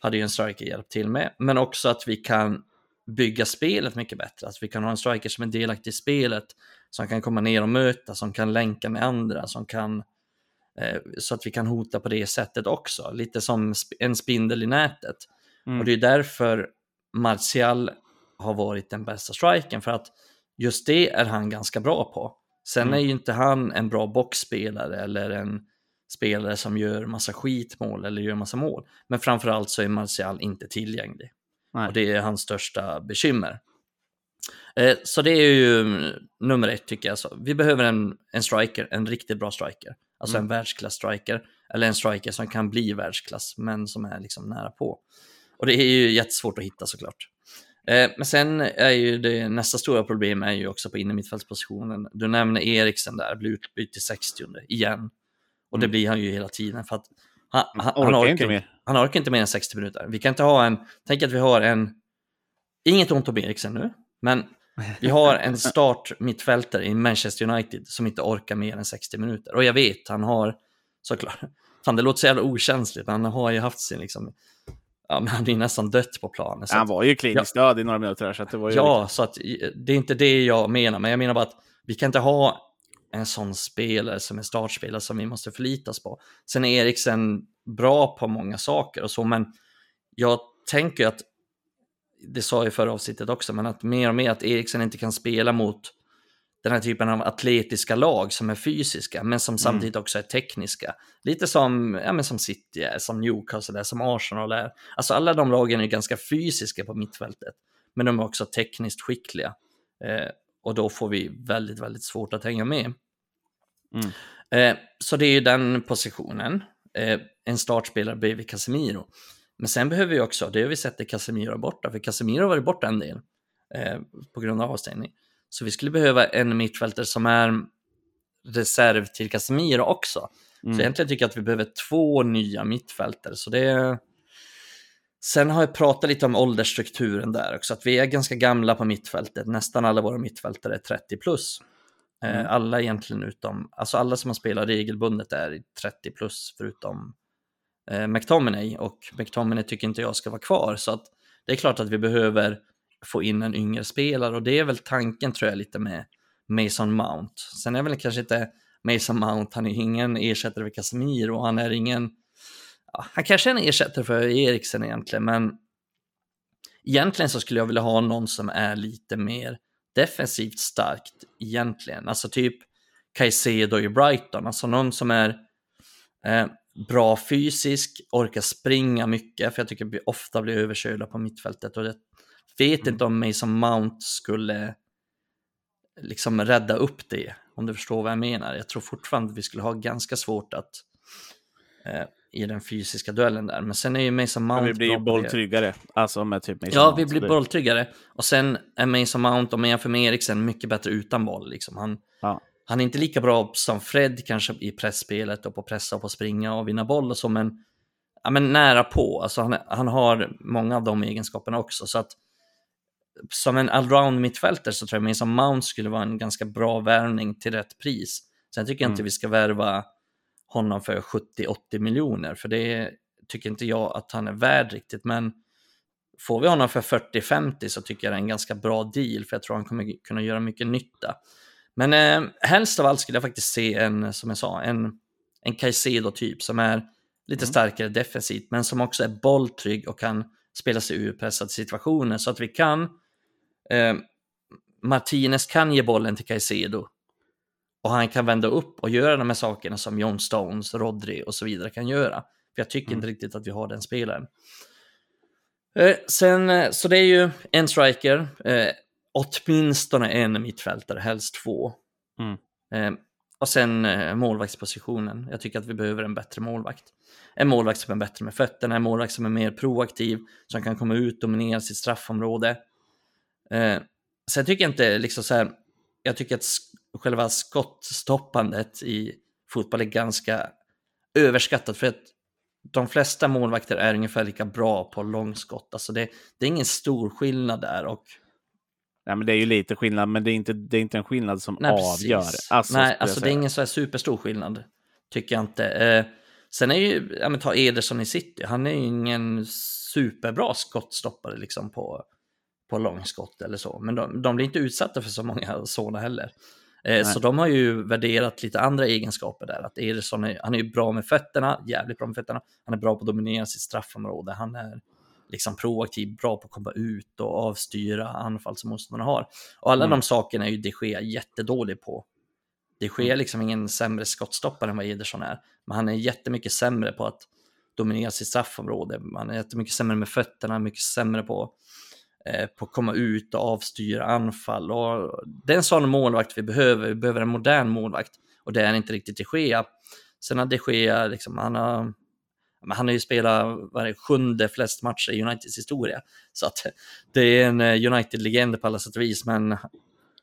hade ju en striker hjälpt till med, men också att vi kan bygga spelet mycket bättre, att vi kan ha en striker som är delaktig i spelet, som kan komma ner och möta, som kan länka med andra, som kan eh, så att vi kan hota på det sättet också, lite som en spindel i nätet. Mm. Och det är därför Martial har varit den bästa striken, för att just det är han ganska bra på. Sen mm. är ju inte han en bra boxspelare eller en spelare som gör massa skitmål eller gör massa mål. Men framförallt så är Martial inte tillgänglig. Nej. Och det är hans största bekymmer. Eh, så det är ju nummer ett tycker jag. Så vi behöver en, en striker, en riktigt bra striker. Alltså mm. en världsklass-striker. Eller en striker som kan bli världsklass, men som är liksom nära på. Och det är ju jättesvårt att hitta såklart. Eh, men sen är ju det nästa stora problem är ju också på innermittfältspositionen. Du nämner Eriksen där, blir utbytt till 60 igen. Och det mm. blir han ju hela tiden för att han, han, han, orkar, inte mer. han orkar inte mer än 60 minuter. Vi kan inte ha en, tänk att vi har en, inget ont om Eriksen nu, men vi har en [laughs] start mittfältare i Manchester United som inte orkar mer än 60 minuter. Och jag vet, han har såklart, fan det låter så jävla okänsligt, han har ju haft sin liksom, ja men han är nästan dött på planen. han var ju kliniskt ja, död i några minuter så att det var ju... Ja, så att det är inte det jag menar, men jag menar bara att vi kan inte ha en sån spelare som är startspelare som vi måste förlitas på. Sen är Eriksen bra på många saker och så, men jag tänker att, det sa jag i förra avsnittet också, men att mer och mer att Eriksen inte kan spela mot den här typen av atletiska lag som är fysiska, men som mm. samtidigt också är tekniska. Lite som, ja, men som City är, som Newcastle är, som Arsenal är. Alltså alla de lagen är ganska fysiska på mittfältet, men de är också tekniskt skickliga. Eh, och då får vi väldigt, väldigt svårt att hänga med. Mm. Eh, så det är ju den positionen. Eh, en startspelare bredvid Casemiro. Men sen behöver vi också, det har vi sett, att Casemiro borta, för Casemiro har varit borta en del eh, på grund av avstängning. Så vi skulle behöva en mittfältare som är reserv till Casemiro också. Mm. Så egentligen tycker jag att vi behöver två nya mittfältare. Så det Sen har jag pratat lite om åldersstrukturen där också, att vi är ganska gamla på mittfältet. Nästan alla våra mittfältare är 30 plus. Eh, mm. Alla egentligen utom, alltså alla som har spelat regelbundet är 30 plus förutom eh, McTominay och McTominay tycker inte jag ska vara kvar. Så att det är klart att vi behöver få in en yngre spelare och det är väl tanken tror jag lite med Mason Mount. Sen är väl kanske inte Mason Mount, han är ingen ersättare för Casemiro och han är ingen, ja, han kanske är en ersättare för Eriksen egentligen, men egentligen så skulle jag vilja ha någon som är lite mer defensivt starkt egentligen. Alltså typ Caicedo i Brighton, alltså någon som är eh, bra fysisk, orkar springa mycket, för jag tycker vi ofta blir överkörda på mittfältet och jag vet mm. inte om Mason Mount skulle liksom rädda upp det, om du förstår vad jag menar. Jag tror fortfarande vi skulle ha ganska svårt att eh, i den fysiska duellen där. Men sen är ju Mason Mount... Men vi blir ju bolltryggare. Alltså med typ Mason Ja, Mount, vi blir bolltryggare. Och sen är Mason Mount, om man jämför med Eriksen, mycket bättre utan boll. Liksom. Han, ja. han är inte lika bra som Fred kanske i pressspelet och på pressa och på springa och vinna boll och så, men, ja, men nära på. Alltså han, han har många av de egenskaperna också. Så att som en allround mittfältare så tror jag Mason Mount skulle vara en ganska bra värvning till rätt pris. Sen tycker jag mm. inte vi ska värva honom för 70-80 miljoner, för det tycker inte jag att han är värd riktigt. Men får vi honom för 40-50 så tycker jag det är en ganska bra deal, för jag tror han kommer kunna göra mycket nytta. Men eh, helst av allt skulle jag faktiskt se en, som jag sa, en, en Caicedo-typ som är lite mm. starkare defensivt, men som också är bolltrygg och kan spela sig ur pressade situationer så att vi kan eh, Martinez kan ge bollen till Caicedo och han kan vända upp och göra de här sakerna som John Stones, Rodri och så vidare kan göra. För jag tycker mm. inte riktigt att vi har den spelaren. Eh, sen, eh, så det är ju en striker, eh, åtminstone en mittfältare, helst två. Mm. Eh, och sen eh, målvaktspositionen. Jag tycker att vi behöver en bättre målvakt. En målvakt som är bättre med fötterna, en målvakt som är mer proaktiv, som kan komma ut, och dominera sitt straffområde. Eh, sen tycker jag inte liksom så här, jag tycker att själva skottstoppandet i fotboll är ganska överskattat för att de flesta målvakter är ungefär lika bra på långskott. Alltså det, det är ingen stor skillnad där och Ja, men det är ju lite skillnad, men det är inte, det är inte en skillnad som Nej, avgör. Alltså, Nej, alltså det är ingen så här superstor skillnad. Tycker jag inte. Eh, sen är ju, ja men ta Ederson i City, han är ju ingen superbra skottstoppare liksom på, på långskott eller så. Men de, de blir inte utsatta för så många sådana heller. Eh, så de har ju värderat lite andra egenskaper där. Att Ederson är, han är ju bra med fötterna, jävligt bra med fötterna. Han är bra på att dominera sitt straffområde. Han är liksom proaktiv, bra på att komma ut och avstyra anfall som motståndarna har. Och alla mm. de sakerna är ju de Gea jättedålig på. De Gea är mm. liksom ingen sämre skottstoppare än vad Ederson är, men han är jättemycket sämre på att dominera sitt straffområde. Han är jättemycket sämre med fötterna, mycket sämre på, på att komma ut och avstyra anfall. Och det är en sån målvakt vi behöver. Vi behöver en modern målvakt och det är inte riktigt de Gea. Sen har de Gea, liksom, han har han har ju spelat varje sjunde flest matcher i Uniteds historia. Så att [laughs] det är en eh, United-legend på alla sätt och vis, men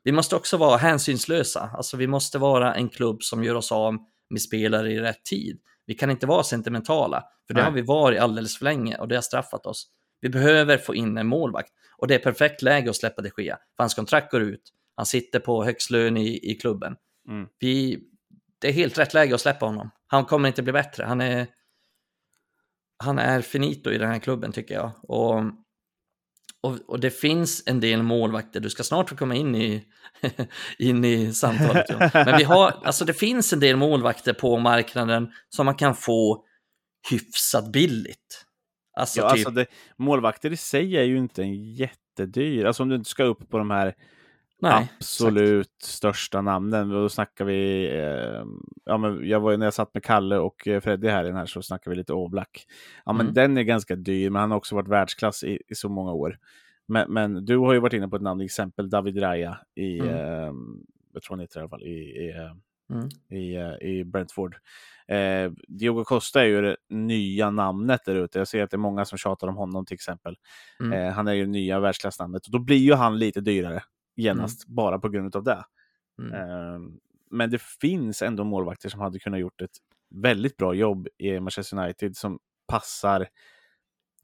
vi måste också vara hänsynslösa. Alltså vi måste vara en klubb som gör oss av med spelare i rätt tid. Vi kan inte vara sentimentala, för det Nej. har vi varit alldeles för länge och det har straffat oss. Vi behöver få in en målvakt och det är perfekt läge att släppa det ske. För hans kontrakt går ut, han sitter på högst lön i, i klubben. Mm. Vi, det är helt rätt läge att släppa honom. Han kommer inte bli bättre. Han är han är finito i den här klubben tycker jag. Och, och, och det finns en del målvakter, du ska snart få komma in i, [laughs] in i samtalet. Ja. Men vi har, alltså det finns en del målvakter på marknaden som man kan få hyfsat billigt. Alltså, ja, typ... alltså det, målvakter i sig är ju inte en jättedyr, alltså om du inte ska upp på de här Nej, absolut exakt. största namnen. Då snackar vi, eh, ja, men jag var, när jag satt med Kalle och eh, Freddy här, här så snackade vi lite Oblak. Ja, men mm. den är ganska dyr, men han har också varit världsklass i, i så många år. Men, men, du har ju varit inne på ett namn, till exempel David Raya i, mm. eh, jag tror han heter i alla fall, i, i, Mm. i, eh, i Brentford. Eh, Diogo Costa är ju det nya namnet där ute. Jag ser att det är många som tjatar om honom till exempel. Mm. Eh, han är ju det nya världsklassnamnet och då blir ju han lite dyrare genast bara på grund av det. Mm. Eh, men det finns ändå målvakter som hade kunnat gjort ett väldigt bra jobb i Manchester United som passar,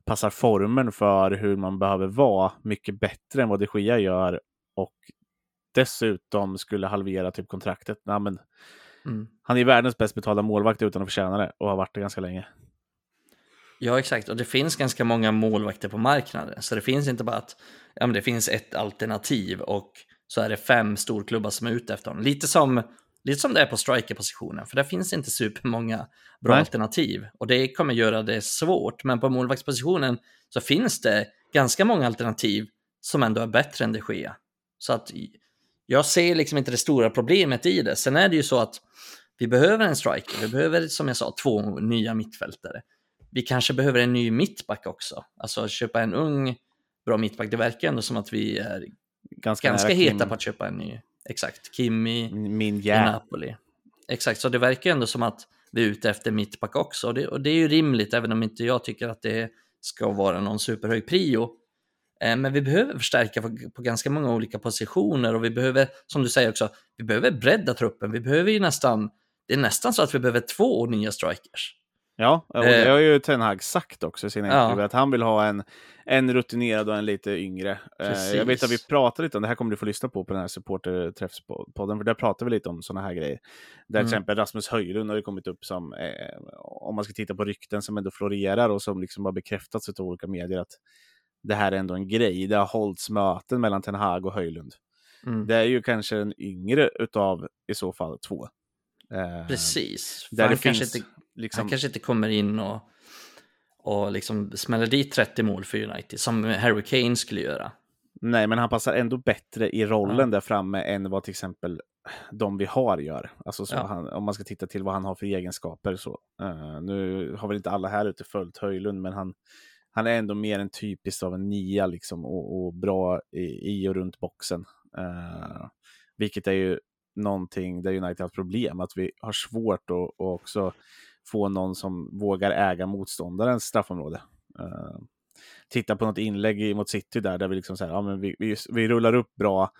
passar formen för hur man behöver vara mycket bättre än vad de Gia gör och dessutom skulle halvera typ kontraktet. Nej, men Mm. han är världens bäst betalda målvakt utan att förtjäna det och har varit det ganska länge. Ja, exakt. Och det finns ganska många målvakter på marknaden. Så det finns inte bara att ja, men det finns ett alternativ och så är det fem storklubbar som är ute efter honom. Lite som, lite som det är på strikerpositionen, för där finns inte supermånga bra Nej. alternativ. Och det kommer göra det svårt. Men på målvaktspositionen så finns det ganska många alternativ som ändå är bättre än de Gea. Så att jag ser liksom inte det stora problemet i det. Sen är det ju så att vi behöver en striker. Vi behöver, som jag sa, två nya mittfältare. Vi kanske behöver en ny mittback också. Alltså köpa en ung bra mittback. Det verkar ändå som att vi är Ganska, ganska heta Kim- på att köpa en ny. Exakt, Kimi Min i. Napoli. Exakt, så det verkar ändå som att vi är ute efter mittback också. Och det, och det är ju rimligt, även om inte jag tycker att det ska vara någon superhög prio. Eh, Men vi behöver förstärka på, ganska många olika positioner och vi behöver, som du säger också, vi behöver bredda truppen. Vi behöver ju nästan, det är nästan så att vi behöver två nya strikers. Ja, och det har ju Ten Hag sagt också i sina Ja. intervjuer, att han vill ha en, en rutinerad och en lite yngre. Eh, Jag vet att vi Precis. pratade lite om, det här kommer du få lyssna på på den här supporterträffspodden, för där pratar vi lite om sådana här grejer. Där Mm. till exempel Rasmus Höjlund har ju kommit upp som, eh, om man ska titta på rykten som ändå florerar och som liksom har bekräftats av olika medier, att det här är ändå en grej. Det har hållits möten mellan Ten Hag och Höjlund. Mm. Det är ju kanske den yngre utav i så fall två. Eh, Precis. Där han, kanske finns inte, liksom... han kanske inte kommer in och, och liksom smäller dit 30 mål för United, som Harry Kane skulle göra. Nej, men han passar ändå bättre i rollen Ja. där framme än vad till exempel de vi har gör. Alltså så Ja. han, om man ska titta till vad han har för egenskaper. Så. Eh, nu har väl inte alla här ute följt Höjlund, men han, han är ändå mer en typisk av en nia liksom, och, och bra i, i och runt boxen. Eh, vilket är ju någonting där United har ett problem, att vi har svårt att, att också få någon som vågar äga motståndarens straffområde. Eh, titta på något inlägg mot City där, där vi liksom så här, ja, men vi, vi, vi rullar upp bra.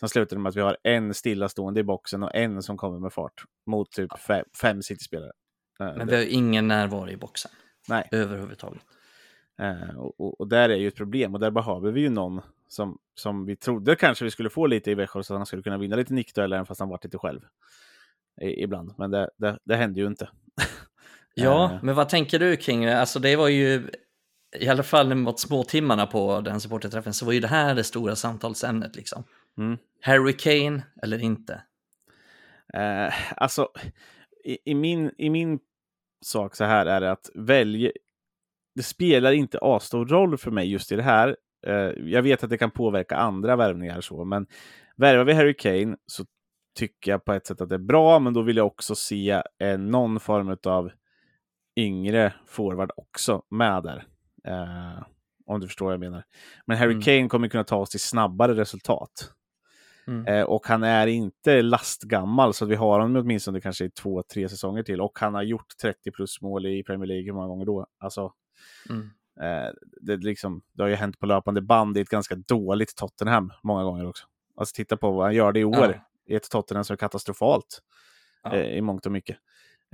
Sen slutar det med att vi har en stillastående i boxen och en som kommer med fart mot typ fem, fem City-spelare. Eh, Men vi har ingen närvaro i boxen Nej, överhuvudtaget. Eh, och, och, där är ju ett problem och där behöver vi ju någon som, som vi trodde kanske vi skulle få lite i Växjö så att han skulle kunna vinna lite nickdueller även fast han varit lite själv. I, ibland, men det, det, det hände ju inte. Ja, Eh. men vad tänker du kring det? Alltså det var ju, i alla fall mot småtimmarna på den supporterträffen, så var ju det här det stora samtalsämnet liksom. Mm. Harry Kane eller inte? Eh, alltså, i, i, min, i min sak så här är det att välja... Det spelar inte asstor roll för mig just i det här. Eh, jag vet att det kan påverka andra värvningar så, men värvar vi Harry Kane så tycker jag på ett sätt att det är bra, men då vill jag också se eh, någon form av yngre forward också med där. Eh, om du förstår vad jag menar. Men Harry Mm. Kane kommer kunna ta oss till snabbare resultat. Mm. Och han är inte lastgammal, så vi har honom åtminstone kanske i två, tre säsonger till. Och han har gjort 30 plus mål i Premier League hur många gånger då? Alltså, Mm. eh, det, liksom, det har ju hänt på löpande band i ett ganska dåligt Tottenham många gånger också. Alltså titta på vad han gör det i år. I ett Tottenham som är katastrofalt Ja. eh, i mångt och mycket.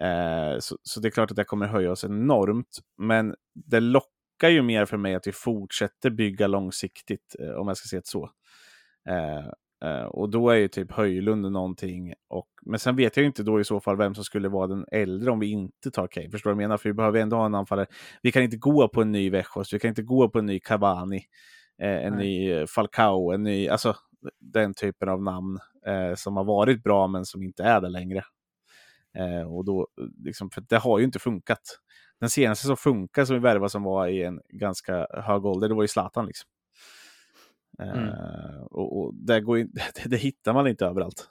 Eh, så, så det är klart att det kommer höja oss enormt. Men det lockar ju mer för mig att vi fortsätter bygga långsiktigt, om jag ska säga det så. Eh, och då är ju typ Höjlund någonting. Och, men sen vet jag ju inte då i så fall vem som skulle vara den äldre om vi inte tar Kane. Förstår du vad jag menar? För vi behöver ändå ha en anfallare. Vi kan inte gå på en ny Växjös, vi kan inte gå på en ny Cavani, eh, en Nej. ny eh, Falcao, en ny, alltså den typen av namn eh, som har varit bra men som inte är det längre. Eh, och då, liksom, för det har ju inte funkat. Den senaste som funkar som vi värvade som var i en ganska hög ålder, det var ju Zlatan. Liksom. Eh, Mm. och, och det, går ju, [laughs] det, det hittar man inte överallt.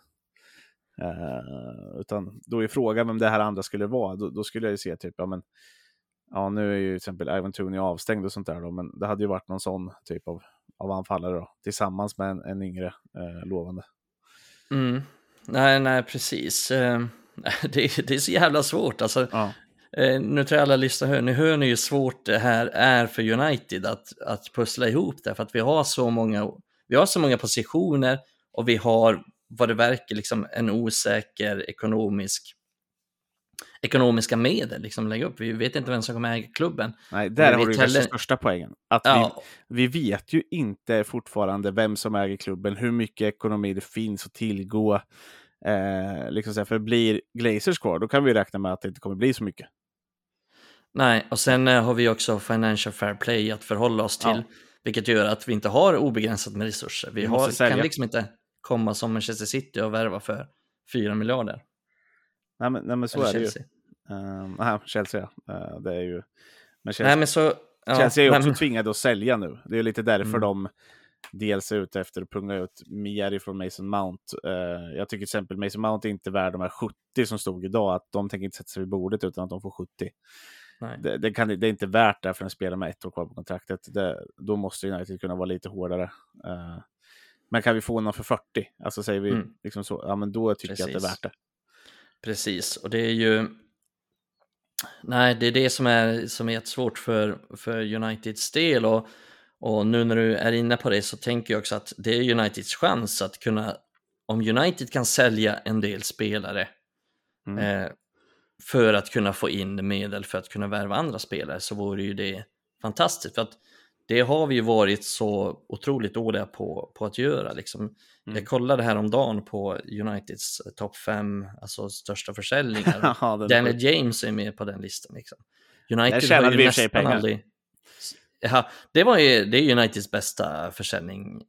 Eh, utan då är frågan vem det här andra skulle vara. Då, då skulle jag ju se typ, ja men Ja, nu är ju till exempel Ivan Tooney avstängd och sånt där då, men det hade ju varit någon sån typ av, av anfallare då, tillsammans med en, en yngre eh, lovande. Mm. Nej, nej, precis. Eh, [laughs] Det är, det är så jävla svårt. Alltså, Ja. Eh, nu tror jag alla lyssnare hör, nu hör ni hur svårt det här är för United att, att pussla ihop det. För att vi har så många, vi har så många positioner och vi har vad det verkar liksom en osäker ekonomisk ekonomiska medel liksom lägga upp. Vi vet inte vem som kommer äga klubben. Nej, där har du kanske täller- största poängen. Att Ja, vi, vi vet ju inte fortfarande vem som äger klubben, hur mycket ekonomi det finns att tillgå. Eh, liksom så här, för blir Glazers kvar, då kan vi räkna med att det inte kommer bli så mycket. Nej, och sen eh, har vi också financial fair play att förhålla oss till, Ja. vilket gör att vi inte har obegränsat med resurser. Vi, Vi har, kan liksom inte komma som Manchester City och värva för 4 miljarder. Nej, men, nej, men så Eller är det ju. Chelsea. Uh, nej, Chelsea. Eh, det är ju... Men Chelsea, Nej, men så... Ja, Chelsea är ju också men- tvingade att sälja nu. Det är lite därför Mm. de dels är ute efter att punga ut mer ifrån Mason Mount. Eh, jag tycker till exempel Mason Mount är inte värd de här 70 som stod idag. Att de tänker inte sätta sig vid bordet utan att de får 70. Nej. Det, det, kan, det är inte värt det för en spelare med ett år kvar på kontraktet. Det, då måste United kunna vara lite hårdare. Eh, men kan vi få någon för 40, alltså säger vi Mm. liksom så, ja men då tycker jag att det är Precis. värt det. Precis, och det är ju... Nej, det är det som är, som är jättesvårt för, för Uniteds del. Och, och nu när du är inne på det så tänker jag också att det är Uniteds chans att kunna... Om United kan sälja en del spelare Mm. eh, för att kunna få in medel för att kunna värva andra spelare så vore ju det fantastiskt. För att det har vi ju varit så otroligt dåliga på, på att göra. Liksom. Mm. Jag kollade häromdagen på Uniteds topp 5, alltså största försäljningar. [laughs] Ja, Daniel sjuk. James är med på den listan. Liksom. United har ju nästan pengar. aldrig... Ja, det, var ju, det är Uniteds bästa försäljning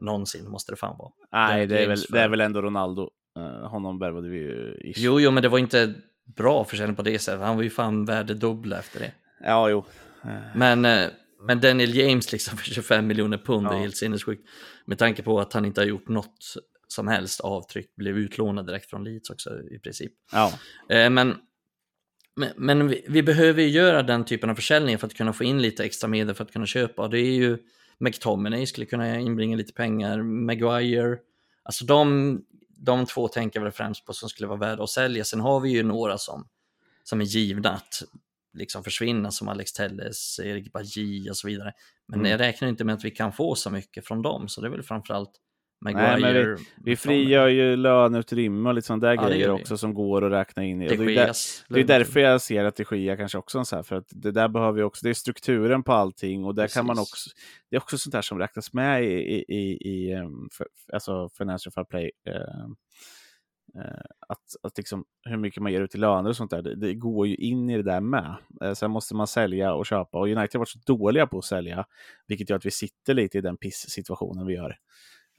någonsin, måste det fan vara. Nej, det är, väl, det är väl ändå Ronaldo. Eh, honom värvade vi ju ish. Jo, jo, men det var inte bra försäljning på det sättet. Han var ju fan värd det dubbla efter det. Ja, jo. Men, eh, men Daniel James liksom för 25 miljoner pund är Ja. helt sinnessjukt. Med tanke på att han inte har gjort något som helst avtryck, blev utlånad direkt från Leeds också i princip. Ja, Eh, Men, men, men vi, vi behöver ju göra den typen av försäljning för att kunna få in lite extra medel för att kunna köpa. Det är ju McTominay skulle kunna inbringa lite pengar, Maguire. Alltså de, de två tänker jag väl främst på som skulle vara värda att sälja. Sen har vi ju några som, som är givna att liksom försvinna som Alex Telles, Erik Bajy och så vidare. Men Mm. jag räknar inte med att vi kan få så mycket från dem, så det är väl framförallt Nej, Maguire. men Vi McTominay. frigör ju löneutrymme och lite sådana där Ja, det grejer vi. också som går att räkna in i. De Och det, är där, det är därför jag ser att det sker kanske också en så här, för att det där behöver vi också, det är strukturen på allting och där kan man Precis. också, det är också sånt där som räknas med i, i, i, i um, för, alltså Financial Fair Play. eh, eh, att, att liksom, hur mycket man ger ut i löner och sånt där, det, det går ju in i det där med. Eh, sen måste man sälja och köpa och United har varit så dåliga på att sälja, vilket gör att vi sitter lite i den piss-situationen vi gör.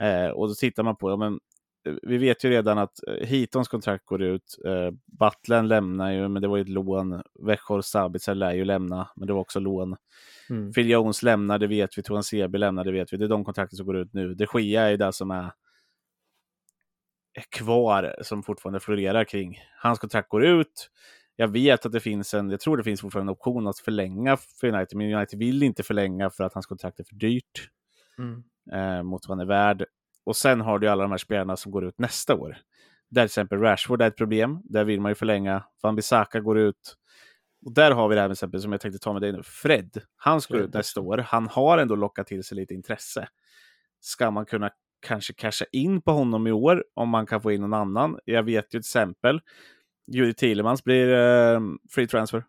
Eh, och då tittar man på, ja, men, eh, vi vet ju redan att eh, Hitons kontrakt går ut, eh, Butlen lämnar ju, men det var ju ett lån. Växjö Sabitzer lär ju lämna, men det var också lån. Mm. Phil Jones lämnar, det vet vi. Toan Sebi lämnar, det vet vi. Det är de kontrakten som går ut nu. De Gia är ju det som är, är kvar, som fortfarande florerar kring. Hans kontrakt går ut. Jag vet att det finns en, jag tror det finns fortfarande en option att förlänga för United, men United vill inte förlänga för att hans kontrakt är för dyrt Mm. Eh, mot vad han är värd. Och sen har du alla de här spelarna som går ut nästa år. Där till exempel Rashford är ett problem. Där vill man ju förlänga. Van Bissaka går ut. Och där har vi det här med exempel som jag tänkte ta med dig nu. Fred, han ska Fred ut nästa år. Han har ändå lockat till sig lite intresse. Ska man kunna kanske casha in på honom i år om man kan få in någon annan? Jag vet ju till exempel Judy Thielemans blir eh, free transfer.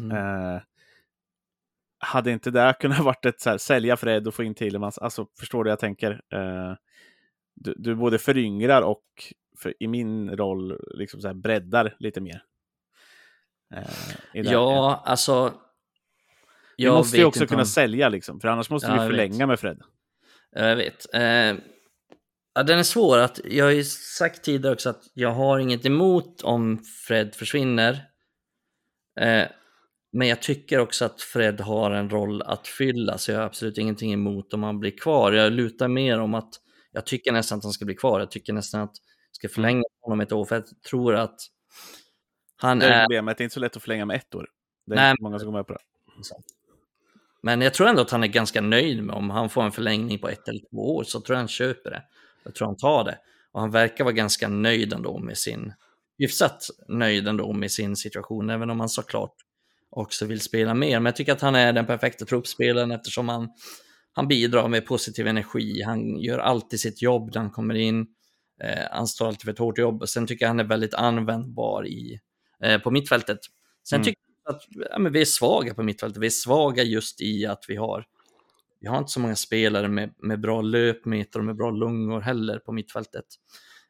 Mm. Eh, hade inte det kunnat [laughs] varit ett så här, sälja Fred och få in Thielemans? Alltså, förstår du jag tänker? Eh, du, du både föryngrar och för, i min roll liksom så här, breddar lite mer. Eh. Ja, alltså. Jag måste ju också kunna om- sälja, liksom, för annars måste Ja, jag förlänga vet. med Fred. Jag vet. Eh, ja, den är svår. Att, jag har ju sagt tidigare också att jag har inget emot om Fred försvinner. Eh, men jag tycker också att Fred har en roll att fylla, så jag har absolut ingenting emot om han blir kvar. Jag lutar mer om att jag tycker nästan att han ska bli kvar. Jag tycker nästan att jag ska förlänga honom ett år, för jag tror att han Det är är... problemet, det är inte så lätt att förlänga med ett år. Det är Nej, inte många som går med på det. Men jag tror ändå att han är ganska nöjd med om han får en förlängning på ett eller två år så tror jag han köper det. Jag tror han tar det. Och han verkar vara ganska nöjd ändå med sin, hyfsat nöjd ändå med sin situation, även om han såklart också vill spela mer. Men jag tycker att han är den perfekta truppspelaren eftersom han, han bidrar med positiv energi. Han gör alltid sitt jobb när han kommer in. Eh, han står alltid för ett hårt jobb. Sen tycker jag han är väldigt användbar i, eh, på mittfältet. Sen Mm. tycker jag att ja, vi är svaga på mittfältet. Vi är svaga just i att vi har vi har inte så många spelare med, med bra löpmeter och med bra lungor heller på mittfältet.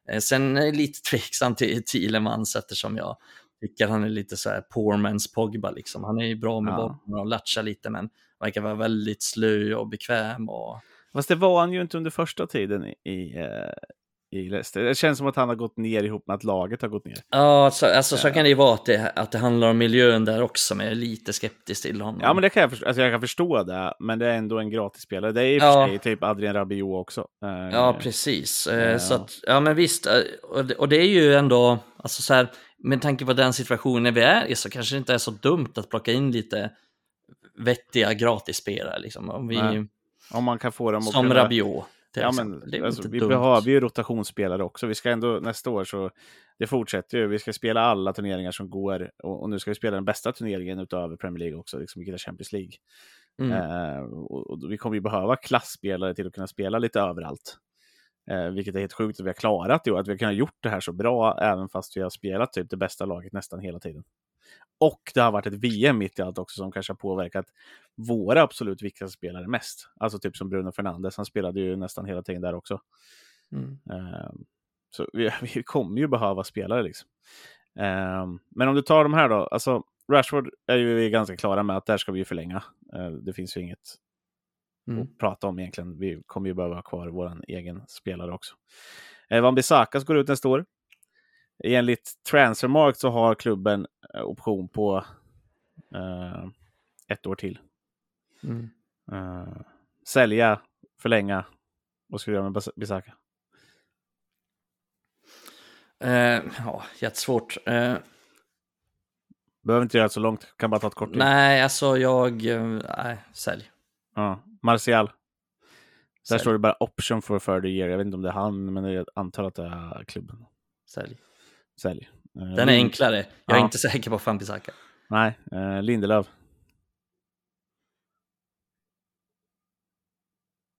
Eh, sen är jag lite [laughs] tveksam till Thielemans eftersom jag tycker han är lite så här poor man's Pogba liksom. Han är ju bra med Ja. bollen och latchar lite men verkar vara väldigt slö och bekväm och Fast det var han ju inte under första tiden i, i, eh, i Leicester. Det känns som att han har gått ner ihop med att laget har gått ner. Ja, så, alltså, så kan det ju vara att det, att det handlar om miljön där också, men jag är lite skeptisk till honom. Ja, men det kan jag, förstå, alltså jag kan förstå det, men det är ändå en gratisspelare. Det är i och för sig typ Adrien Rabiot också. Eh, Ja, precis. Eh, Ja. Så att, ja, men visst. eh, Och det, och det är ju ändå, alltså så här, med tanke på den situationen vi är i så kanske det inte är så dumt att plocka in lite vettiga gratisspelare. Liksom. Om vi, Om man kan få dem att som kunna- Rabiot. Ja, exempel. men, alltså, vi dumt. behöver ju rotationsspelare också. Vi ska ändå nästa år så det fortsätter ju. Vi ska spela alla turneringar som går och, och nu ska vi spela den bästa turneringen utöver Premier League också, liksom är Champions League. Mm. Eh, och, och vi kommer ju behöva klassspelare till att kunna spela lite överallt. Eh, vilket är helt sjukt att vi har klarat i år, att vi har kunnat gjort det här så bra även fast vi har spelat typ det bästa laget nästan hela tiden. Och det har varit ett VM mitt i allt också som kanske har påverkat våra absolut viktigaste spelare mest. Alltså typ som Bruno Fernandes, han spelade ju nästan hela tiden där också. Mm. Eh, så vi, [laughs] vi kommer ju behöva spelare liksom. Eh, men om du tar de här då, alltså Rashford är ju ganska klara med att där ska vi ju förlänga. Eh, det finns ju inget Mm. att prata om egentligen. Vi kommer ju behöva ha kvar vår egen spelare också. Eh, Van Bissakas går ut nästa år. Enligt Transfermarkt så har klubben eh, option på eh, ett år till. Mm. Eh, sälja, förlänga. Vad ska du göra med Bissaka? Eh, ja, jättesvårt. Eh, Behöver inte göra det så långt, kan bara ta ett kort tid. nej, alltså jag... eh, Nej, sälj. Ja. Martial. Där Sälj. står det bara option for further year. Jag vet inte om det är han, men jag antar att det är klubben. sälj. Sälj. Eh, Den är enklare. Jag är Ja. inte säker på Fanbisaka. Nej, eh, Lindelöf.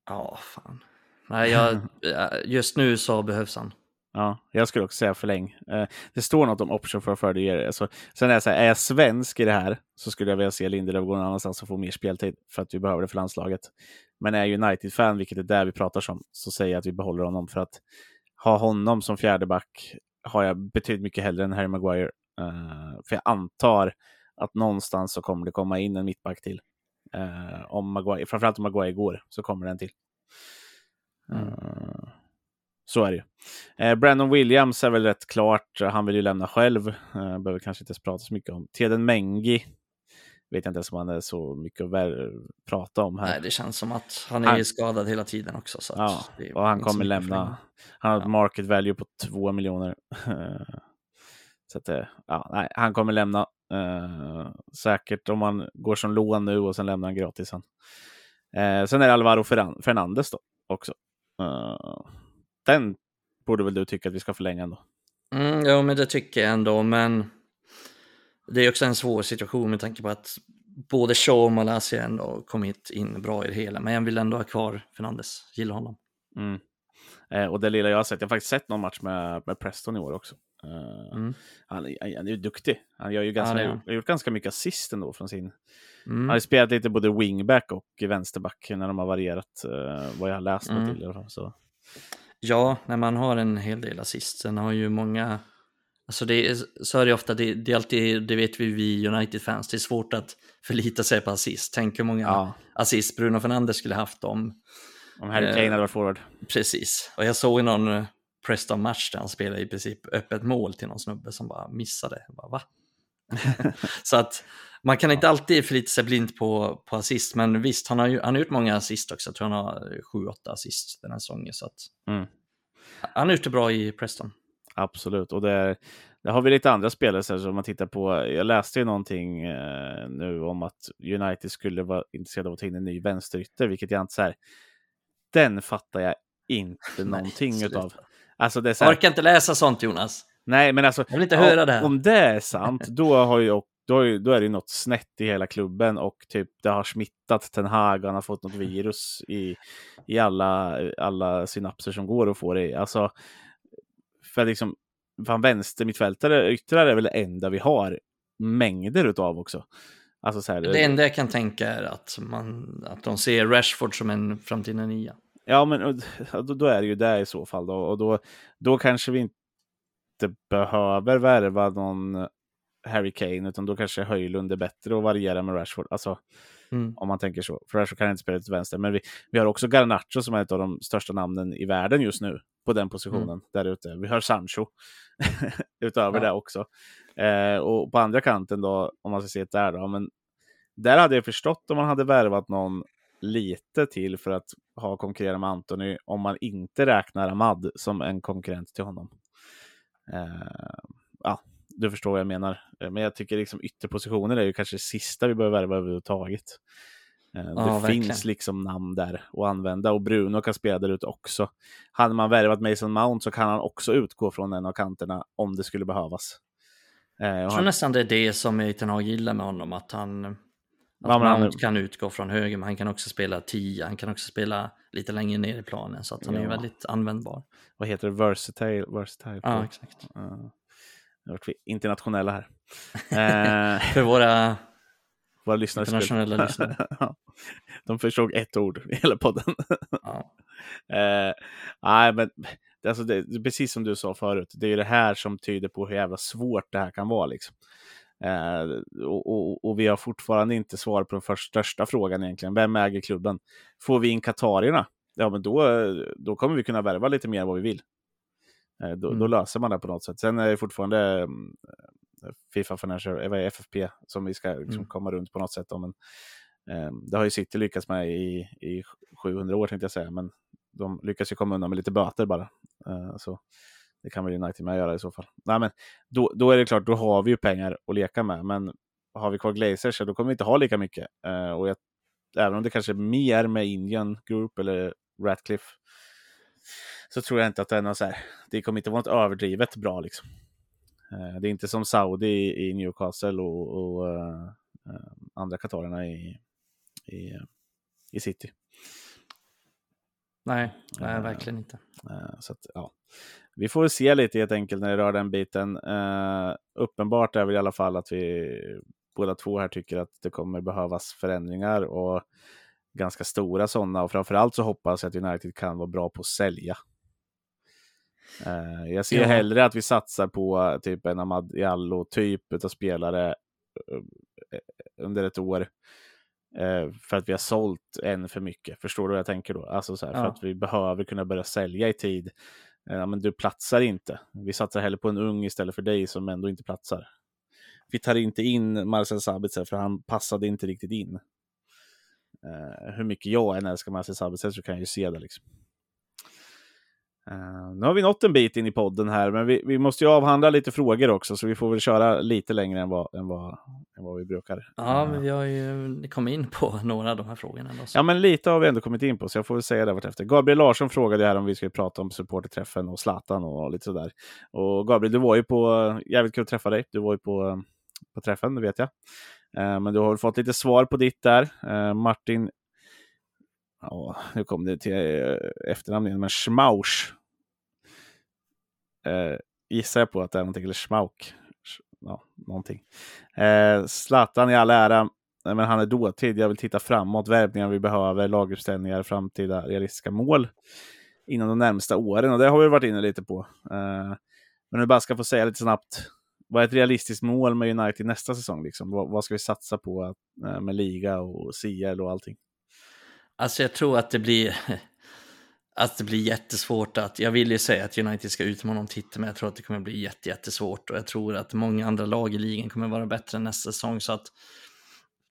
Ja, fan. Nej, jag, [laughs] eh, just nu så behövs han. Ja, jag skulle också säga förläng. Eh, det står något om option for further year. Alltså, sen är jag så här, är jag svensk i det här så skulle jag vilja se Lindelöf gå någon annanstans och få mer speltid för att vi behöver det för landslaget. Men är jag United-fan, vilket är där vi pratar om, så säger jag att vi behåller honom för att ha honom som fjärde back har jag betydligt mycket hellre än Harry Maguire. Eh, för jag antar att någonstans så kommer det komma in en mittback till. Eh, om Maguire, framförallt om Maguire går så kommer den till. Mm. Så är det ju. Eh, Brandon Williams är väl rätt klart. Han vill ju lämna själv. Eh, behöver kanske inte prata så mycket om. Teden Mengi vet jag inte ens om han är så mycket att prata om här. Nej, det känns som att han är Han- skadad hela tiden också. Så Ja, och han kommer lämna. Han har ett Ja. market value på två miljoner. [laughs] så att, eh, ja, nej, han kommer lämna. Eh, säkert om han går som lån nu och sen lämnar han gratis. Han. Eh, sen är det Alvaro Ferran- Fernandes då också. Eh, den borde väl du tycka att vi ska förlänga ändå? Mm, ja, men det tycker jag ändå, men det är också en svår situation med tanke på att både Shaw och Malaysia ändå kommit in bra i det hela, men jag vill ändå ha kvar Fernandes, gillar honom. Mm. Eh, och det lilla jag har sett, jag har faktiskt sett någon match med, med Preston i år också. Eh, Mm. han, är- han är ju duktig. Han gör ju ganska, han han. har gjort ganska mycket assist ändå från sin... Han har Mm. ju spelat lite både wingback och vänsterback när de har varierat, eh, vad jag har läst mig Mm. till. Så. Ja, när man har en hel del assist, sen har ju många, alltså det är, så är det ofta, det, det är alltid, det vet vi vi United-fans, det är svårt att förlita sig på assist. Tänk hur många Ja, assist Bruno Fernandes skulle haft om om Harry Eh, Kane hade varit forward. Precis, och jag såg i någon eh, Preston-match där han spelade i princip öppet mål till någon snubbe som bara missade. Jag bara, Va? [laughs] så att man kan inte alltid förlita sig blint på, på assist, men visst, han har, ju, han har gjort många assist också. Jag tror han har 7-8 assist den här säsongen. Så att, Mm. han har gjort det bra i Preston. Absolut. Och det, det har vi lite andra spelare så som man tittar på. Jag läste ju någonting eh, nu om att United skulle vara intresserade av att ta in en ny vänsterytter, vilket jag inte så här. Den fattar jag inte Nej, någonting sluta. utav. Alltså det är så Jag här, orkar inte läsa sånt Jonas. Nej, men alltså, Jag vill inte höra det här. om det är sant, då, har ju, då, ju, då är det ju något snett i hela klubben och typ det har smittat Ten Hag, han har fått något virus i, i alla, alla synapser som går att få det i. Alltså, för liksom, fan vänster mittfältare, yttrar är väl det enda vi har mängder utav också. Alltså så här, Det enda jag kan tänka är att, man, att de ser Rashford som en framtida nia. Ja, men då, då är det ju det i så fall då. Och då, då kanske vi inte behöver värva någon Harry Kane, utan då kanske Höjlund är bättre att variera med Rashford. Alltså, Mm. om man tänker så. För Rashford kan inte spela till vänster. Men vi, vi har också Garnacho som är ett av de största namnen i världen just nu på den positionen där ute. Vi har Sancho [laughs] utöver Ja. det också. Eh, och på andra kanten då, om man ska se det där då, men där hade jag förstått om man hade värvat någon lite till för att ha konkurrera med Anthony om man inte räknar Ahmad som en konkurrent till honom. Eh, ja, du förstår vad jag menar. Eh, Men jag tycker liksom ytterpositioner är ju kanske det sista vi behöver värva överhuvudtaget. Eh, det Ja, verkligen. finns liksom namn där att använda och Bruno kan spela där ute också. Hade man värvat Mason Mount så kan han också utgå från en av kanterna om det skulle behövas. Eh, Jag tror han, nästan det är det som Ethan Hag gillar med honom, att han, att Mount kan utgå från höger, men han kan också spela 10, han kan också spela lite längre ner i planen, så att han är Ja. väldigt användbar. vad heter det? Versatile? versatile Ja, exakt. nu vart vi internationella här. [laughs] Eh, För våra våra lyssnare skulle- internationella lyssnare. [laughs] Ja. De förstod ett ord i hela podden. [laughs] Ja. Eh, nej, men alltså det, är precis som du sa förut, det är ju det här som tyder på hur jävla svårt det här kan vara. Liksom. Eh, och, och, och vi har fortfarande inte svar på den först, största frågan egentligen. Vem äger klubben? Får vi in katarierna? Ja, men då, då kommer vi kunna värva lite mer än vad vi vill. Eh, då, då Mm. löser man det på något sätt. Sen är det fortfarande mm, Fifa Financial, eh, vad är FFP, som vi ska liksom Mm. komma runt på något sätt. Om, men, eh, det har ju City lyckats med i, i 700 år tänkte jag säga, men de lyckas ju komma undan med lite böter bara. Eh, så det kan väl United med göra i så fall. Nej, men då, då är det klart, då har vi ju pengar att leka med, men har vi kvar Glazers så då kommer vi inte ha lika mycket. Eh, och jag, även om det kanske är mer med Indian Group eller Ratcliffe så tror jag inte att det är något så här, det kommer inte vara något överdrivet bra liksom. Eh, det är inte som Saudi i, i Newcastle och, och eh, andra katarerna i, i, i City. Nej, nej, verkligen inte. Så att, ja. Vi får se lite helt enkelt när det rör den biten. Eh, uppenbart är väl i alla fall att vi båda två här tycker att det kommer behövas förändringar och ganska stora sådana. Och framförallt så hoppas jag att United kan vara bra på att sälja. Eh, jag ser Ja. hellre att vi satsar på typ en Ahmad Diallo-typ av spelare eh, under ett år. För att vi har sålt en för mycket. Förstår du vad jag tänker då? Alltså så här, för Ja. att vi behöver kunna börja sälja i tid. Eh, ja, men du platsar inte. Vi satsar hellre på en ung istället för dig som ändå inte platsar. Vi tar inte in Marcel Sabitzer för han passade inte riktigt in. Uh, hur mycket jag än älskar Marcel Sabitzer så kan jag ju se det liksom. Eh, nu har vi nått en bit in i podden här, men vi, vi måste ju avhandla lite frågor också, så vi får väl köra lite längre än vad, än vad, än vad vi brukar. Ja, men vi har ju kommit in på [laughs] några av de här frågorna. Då. Ja, men lite har vi ändå kommit in på, så jag får väl säga det vartefter. Gabriel Larsson frågade här om vi skulle prata om supporterträffen och Zlatan och lite sådär. Och Gabriel, du var ju på, jävligt kul att träffa dig, du var ju på, på träffen, det vet jag. Eh, men du har väl fått lite svar på ditt där. Eh, Martin, ja, nu kom det till efternamn igen, men Schmausch. Eh, gissar jag på att det är någonting, eller Schmauk. Ja, någonting. Eh, Zlatan i all ära, men han är dåtid. Jag vill titta framåt. Värvningar vi behöver, laguppställningar, framtida realistiska mål inom de närmsta åren. Och det har vi varit inne lite på. Eh, men nu bara ska få säga lite snabbt. Vad är ett realistiskt mål med United nästa säsong? Liksom? Vad, vad ska vi satsa på eh, med liga och CL och allting? Alltså jag tror att det blir att det blir jättesvårt att, jag vill ju säga att United ska utmana om titeln, men jag tror att det kommer bli jätte, jättesvårt och jag tror att många andra lag i ligan kommer vara bättre nästa säsong så att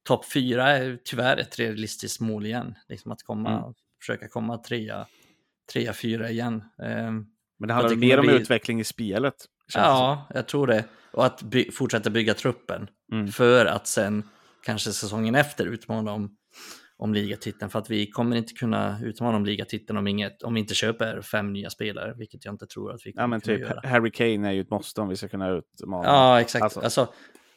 topp fyra är tyvärr ett realistiskt mål igen, liksom att komma, Mm. försöka komma trea, trea, fyra igen. Ehm, Men det handlar det mer om bli- utveckling i spelet? ja, jag tror det. Och att by- fortsätta bygga truppen Mm. för att sen kanske säsongen efter utmana om, om ligatiteln för att vi kommer inte kunna utmana om ligatiteln om, inget, om vi inte köper fem nya spelare, vilket jag inte tror att vi kommer Ja, men typ göra. Harry Kane är ju ett måste om vi ska kunna utmana. Ja, exakt. Alltså- Alltså,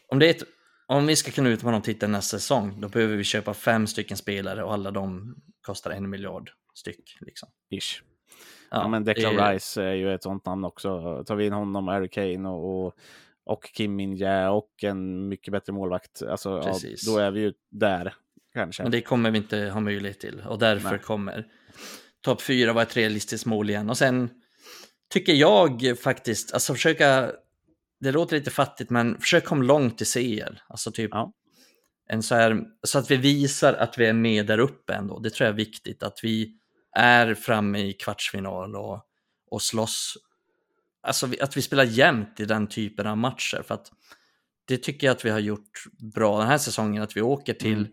om, det är ett, om vi ska kunna utmana om titeln nästa säsong, då behöver vi köpa fem stycken spelare och alla de kostar en miljard styck. Liksom. Ish. Ja, men Declan det Rice är ju ett sånt namn också. Tar vi in honom, Harry Kane och, och, och Kim Min-Jae och en mycket bättre målvakt, alltså, ja, då är vi ju där kanske. Men det kommer vi inte ha möjlighet till och därför Nej. kommer topp fyra vara ett realistiskt mål igen. Och sen tycker jag faktiskt, alltså försöka, det låter lite fattigt, men försök komma långt i CL. Alltså typ Ja. en så här, så att vi visar att vi är med där uppe ändå. Det tror jag är viktigt, att vi är framme i kvartsfinal och, och slåss. Alltså att vi spelar jämnt i den typen av matcher. För att det tycker jag att vi har gjort bra den här säsongen, att vi åker till Mm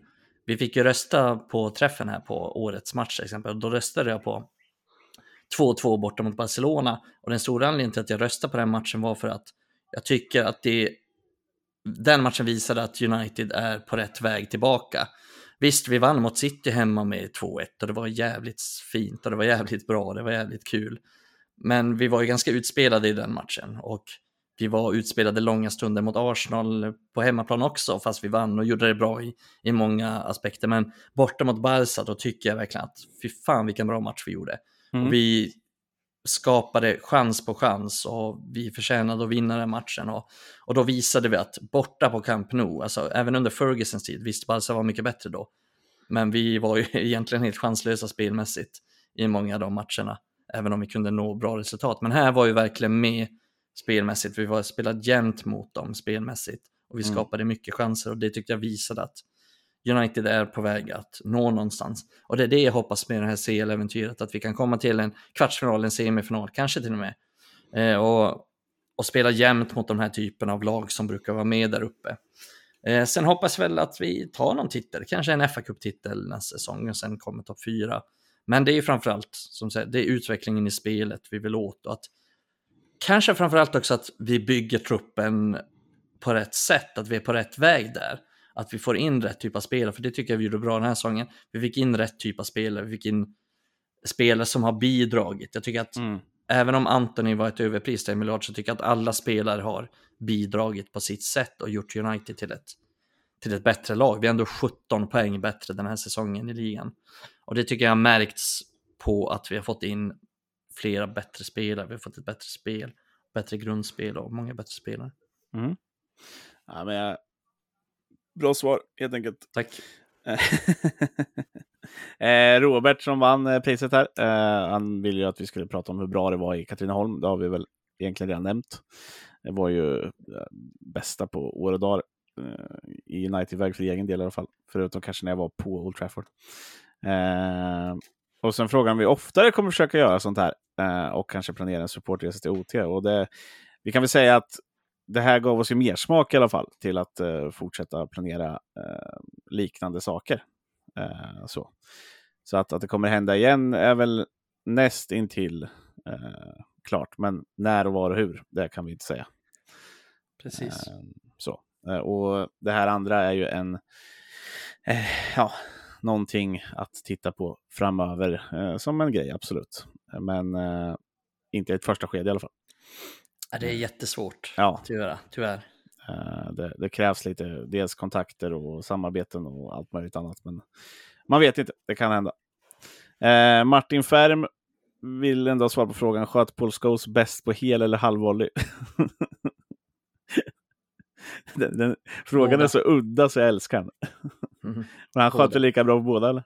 vi fick ju rösta på träffen här på årets match till exempel. Då röstade jag på 2-2 borta mot Barcelona. Och den stora anledningen till att jag röstade på den matchen var för att jag tycker att det, den matchen visade att United är på rätt väg tillbaka. Visst, vi vann mot City hemma med 2-1 och det var jävligt fint och det var jävligt bra, och det var jävligt kul. Men vi var ju ganska utspelade i den matchen och vi var utspelade långa stunder mot Arsenal på hemmaplan också, fast vi vann och gjorde det bra i, i många aspekter. Men borta mot Barca, då tycker jag verkligen att fy fan vilken bra match vi gjorde. Mm. Vi skapade chans på chans och vi förtjänade att vinna den matchen. Och, och då visade vi att borta på Camp Nou, alltså även under Fergusons tid, visst Barca var mycket bättre då, men vi var ju [laughs] egentligen helt chanslösa spelmässigt i många av de matcherna, även om vi kunde nå bra resultat. Men här var ju verkligen med spelmässigt, vi var spelat jämnt mot dem spelmässigt och vi Mm. skapade mycket chanser och det tyckte jag visade att United är på väg att nå någonstans. Och det är det jag hoppas med det här CL-äventyret, att vi kan komma till en kvartsfinal, en semifinal, kanske till och med. Eh, och, och spela jämnt mot de här typen av lag som brukar vara med där uppe. Eh, sen hoppas väl att vi tar någon titel, kanske en fa Cup-titel nästa säsong och sen kommer topp fyra. Men det är ju framförallt, som sagt, det är utvecklingen i spelet vi vill åt och att kanske framförallt också att vi bygger truppen på rätt sätt, att vi är på rätt väg där. Att vi får in rätt typ av spelare, för det tycker jag vi gjorde bra den här säsongen. Vi fick in rätt typ av spelare, vi fick in spelare som har bidragit. Jag tycker att Mm. även om Anthony var ett överpris till miljard så tycker jag att alla spelare har bidragit på sitt sätt och gjort United till ett, till ett bättre lag. Vi är ändå 17 poäng bättre den här säsongen i ligan. Och det tycker jag har märkts på att vi har fått in flera bättre spelare. Vi har fått ett bättre spel, bättre grundspel och många bättre spelare. Mm. Ja, men jag... Bra svar, helt enkelt. Tack. [laughs] eh, Robert som vann eh, priset här, eh, han ville ju att vi skulle prata om hur bra det var i Katrineholm. Det har vi väl egentligen redan nämnt. Det var ju bästa på år och dag eh, i United-väg för egen del i alla fall. Förutom kanske när jag var på Old Trafford. Och sen frågan vi oftare kommer försöka göra sånt här eh, och kanske planera en supportresa till OT. Och det, vi kan väl säga att det här gav oss ju mer smak i alla fall till att eh, fortsätta planera eh, liknande saker. Eh, så så att, att det kommer hända igen är väl näst intill eh, klart. Men när och var och hur, det kan vi inte säga. Precis. Eh, så. Eh, och det här andra är ju en, ja, någonting att titta på framöver eh, som en grej, absolut. Men eh, inte i ett första skede i alla fall. Ja, det är jättesvårt Ja. att göra, tyvärr. Eh, det, det krävs lite, dels kontakter och samarbeten och allt möjligt annat. Men man vet inte, det kan hända. Eh, Martin Färm vill ändå ha svar på frågan, sköt Paul Scholes bäst på hel eller halvvolley? [laughs] den, den, frågan Båda. är så udda så jag älskar den. Mhm. [laughs] Men han sköt Båda. väl lika bra på båda eller?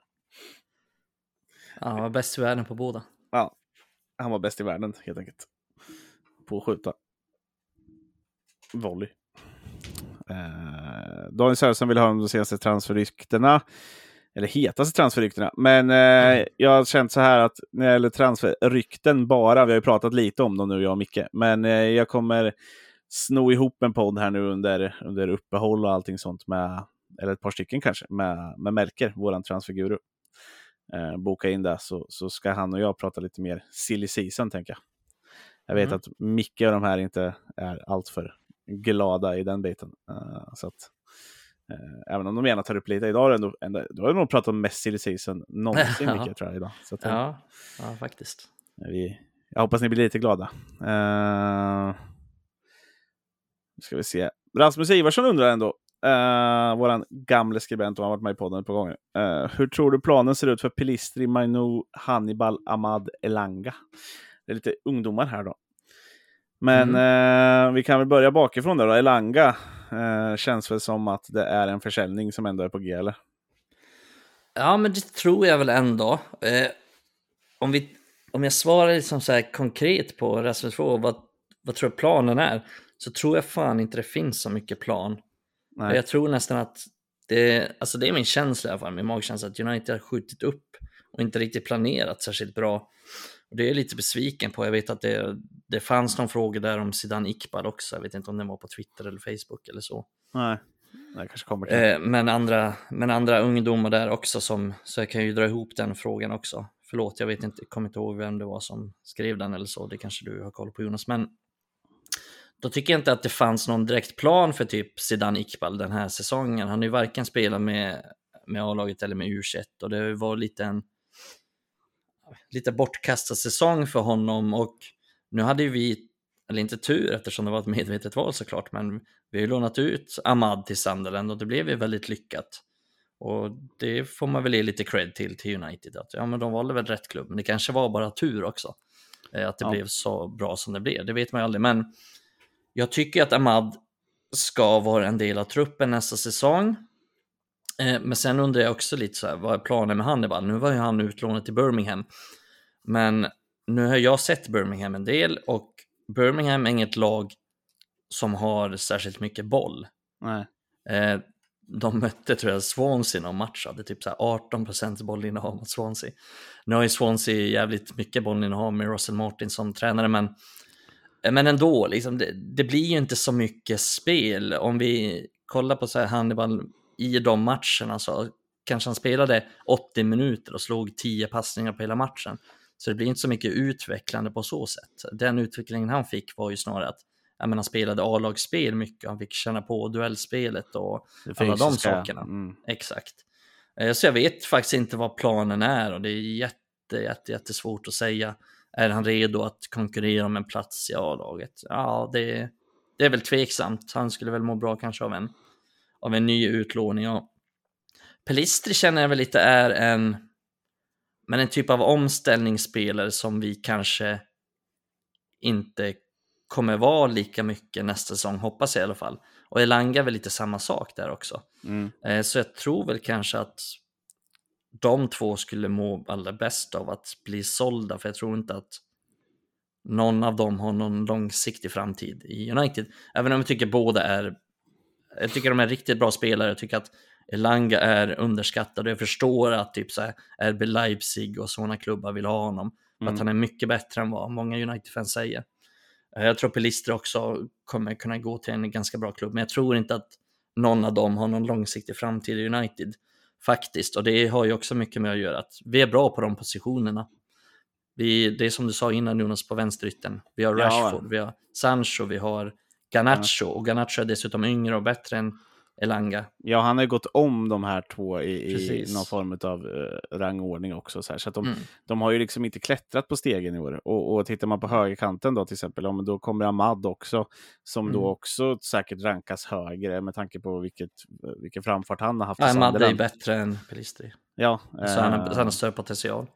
Ja, han var bäst i världen på båda. Ja, han var bäst i världen helt enkelt. På att skjuta. Volley. Eh, Daniel Sörensen vill höra om de senaste transferryktena. Eller hetaste transferryktena. Men eh, jag har känt så här att när det gäller transferrykten bara, vi har ju pratat lite om dem nu jag och Micke, men eh, jag kommer sno ihop en podd här nu under, under uppehåll och allting sånt med, eller ett par stycken kanske, med, med Melker, våran transferguru eh, boka in det så, så ska han och jag prata lite mer silly season tänker jag. Jag vet Mm. att Micke och de här inte är alltför glada i den biten. Eh, så att Eh, även om de gärna tar upp lite. Idag du ändå, då har du nog pratat om mest silly season någonsin [laughs] Ja. mycket tror jag idag. Så att, eh, Ja, ja faktiskt. vi, jag hoppas ni blir lite glada. Uh, nu ska vi se. Rasmus Ivarsson undrar ändå, uh, våran gamle skribent, och har varit med i podden ett par gånger. Eh, hur tror du planen ser ut för Pilistri, Mainu, Hannibal, Ahmad, Elanga? Det är lite ungdomar här då. Men eh, vi kan väl börja bakifrån där då. Elanga känns väl som att det är en försäljning som ändå är på G, eller? Ja, men det tror jag väl ändå. Om, vi, om jag svarar liksom så konkret på Rasmus fråga, vad, vad tror jag planen är? Så tror jag fan inte det finns så mycket plan. Nej. Jag tror nästan att det, alltså det är min känsla i alla fall, min magkänsla, att United har skjutit upp och inte riktigt planerat särskilt bra. Och det är jag lite besviken på. Jag vet att det, det fanns någon fråga där om Zidane Iqbal också. Jag vet inte om den var på Twitter eller Facebook eller så. Nej, det kanske kommer till. Eh, men, andra, men andra ungdomar där också som, så jag kan ju dra ihop den frågan också. Förlåt, jag vet inte, kommer inte ihåg vem det var som skrev den eller så, det kanske du har koll på Jonas. Men då tycker jag inte att det fanns någon direkt plan för typ Zidane Iqbal den här säsongen. Han har ju varken spelat med, med A-laget eller med U21 och det var lite en lite bortkastad säsong för honom och nu hade ju vi, eller inte tur eftersom det var ett medvetet val såklart, men vi har ju lånat ut Ahmad till Sunderland och det blev ju väldigt lyckat. Och det får man väl ge lite cred till, till United, att ja men de valde väl rätt klubb, men det kanske var bara tur också. eh, Att det Ja. blev så bra som det blev, det vet man ju aldrig, men jag tycker att Ahmad ska vara en del av truppen nästa säsong. Eh, Men sen undrar jag också lite så här, vad är planen med Hannibal? Nu var ju han utlånad till Birmingham. Men nu har jag sett Birmingham en del och Birmingham är inget lag som har särskilt mycket boll. Eh, de mötte tror jag Swansea någon match, hade typ så här 18% bollinnehav mot Swansea. Nu har ju Swansea jävligt mycket bollinnehav med Russell Martin som tränare, men, men ändå, liksom, det, det blir ju inte så mycket spel. Om vi kollar på så här Hannibal i de matcherna så kanske han spelade 80 minuter och slog 10 passningar på hela matchen. Så det blir inte så mycket utvecklande på så sätt. Den utvecklingen han fick var ju snarare att jag menar, han spelade A-lagsspel mycket, han fick känna på duellspelet och alla de sakerna. Mm. Exakt. Eh, Så jag vet faktiskt inte vad planen är och det är jätte, jätte, jättesvårt att säga. Är han redo att konkurrera om en plats i A-laget? Ja, det, det är väl tveksamt. Han skulle väl må bra kanske av en, av en ny utlåning. Och Pelistri känner jag väl lite är en, men en typ av omställningsspelare som vi kanske inte kommer vara lika mycket nästa säsong, hoppas jag i alla fall. Och Elanga är väl lite samma sak där också. Mm. Eh, Så jag tror väl kanske att de två skulle må allra bäst av att bli sålda, för jag tror inte att någon av dem har någon långsiktig framtid i United. Även om jag tycker båda är, jag tycker de är riktigt bra spelare, jag tycker att Elanga är underskattad och jag förstår att typ så här RB Leipzig och sådana klubbar vill ha honom. För Mm. att han är mycket bättre än vad många United-fans säger. Eh, Jag tror Pelistri också kommer kunna gå till en ganska bra klubb, men jag tror inte att någon av dem har någon långsiktig framtid i United. Faktiskt, och det har ju också mycket med att göra att vi är bra på de positionerna. Vi, det är som du sa innan Jonas på vänsterytten. Vi har Ja. Rashford, vi har Sancho, vi har Garnacho och Garnacho är dessutom yngre och bättre än Elanga. Ja, han har ju gått om de här två i, i någon form av uh, rangordning också. Så, så att de, Mm. de har ju liksom inte klättrat på stegen i år. Och, och tittar man på högerkanten då till exempel, ja, men då kommer Ahmad också, som då Mm. också säkert rankas högre med tanke på vilket, vilken framfart han har haft. Ja, Madde är bättre än Pelistri. Ja, Så han har, eh, så han har större potential.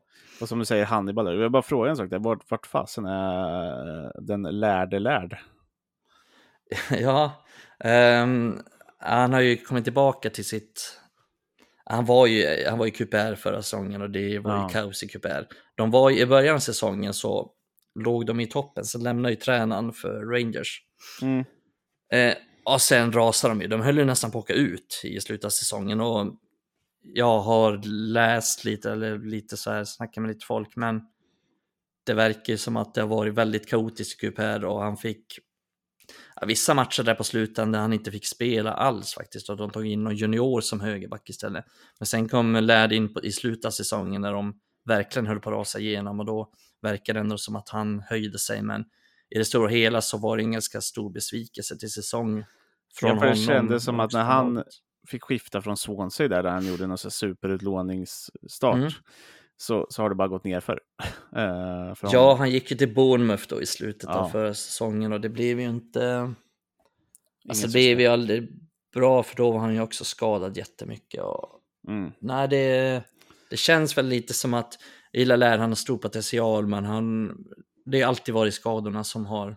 och som du säger Hannibal, jag vill bara fråga en sak, där. Vart, vart fasen är eh, den lärde lärd? [laughs] ja, ehm, han har ju kommit tillbaka till sitt... Han var ju, han var ju QPR förra säsongen och det var Ja. ju kaos i QPR. De var ju, I början av säsongen så låg de i toppen, sen lämnade ju tränaren för Rangers. Mm. Eh, och sen rasade de ju. De höll ju nästan på att åka ut i slutet av säsongen. Och jag har läst lite, eller lite så här, snackat med lite folk, men det verkar ju som att det har varit väldigt kaotiskt i QPR och han fick ja, vissa matcher där på slutet där han inte fick spela alls faktiskt och de tog in någon junior som högerback istället. Men sen kom Lärd in på, i slutet av säsongen när de verkligen höll på att rasa igenom och då verkar det ändå som att han höjde sig men i det stora hela så var det en ganska stor besvikelse till säsong från Ja, för det honom. kändes som att när han- fick skifta från Swansea där, där han gjorde någon superutlåningsstart. Mm. Så, så har det bara gått ner [laughs] för. uh, för ja, han gick ju till Bournemouth då i slutet ja. av förra säsongen och det blev ju inte... Alltså det blev ju aldrig bra för då var han ju också skadad jättemycket. Och... Mm. Nej, det, det känns väl lite som att Ila lär han har stor potential men han, det har alltid varit skadorna som har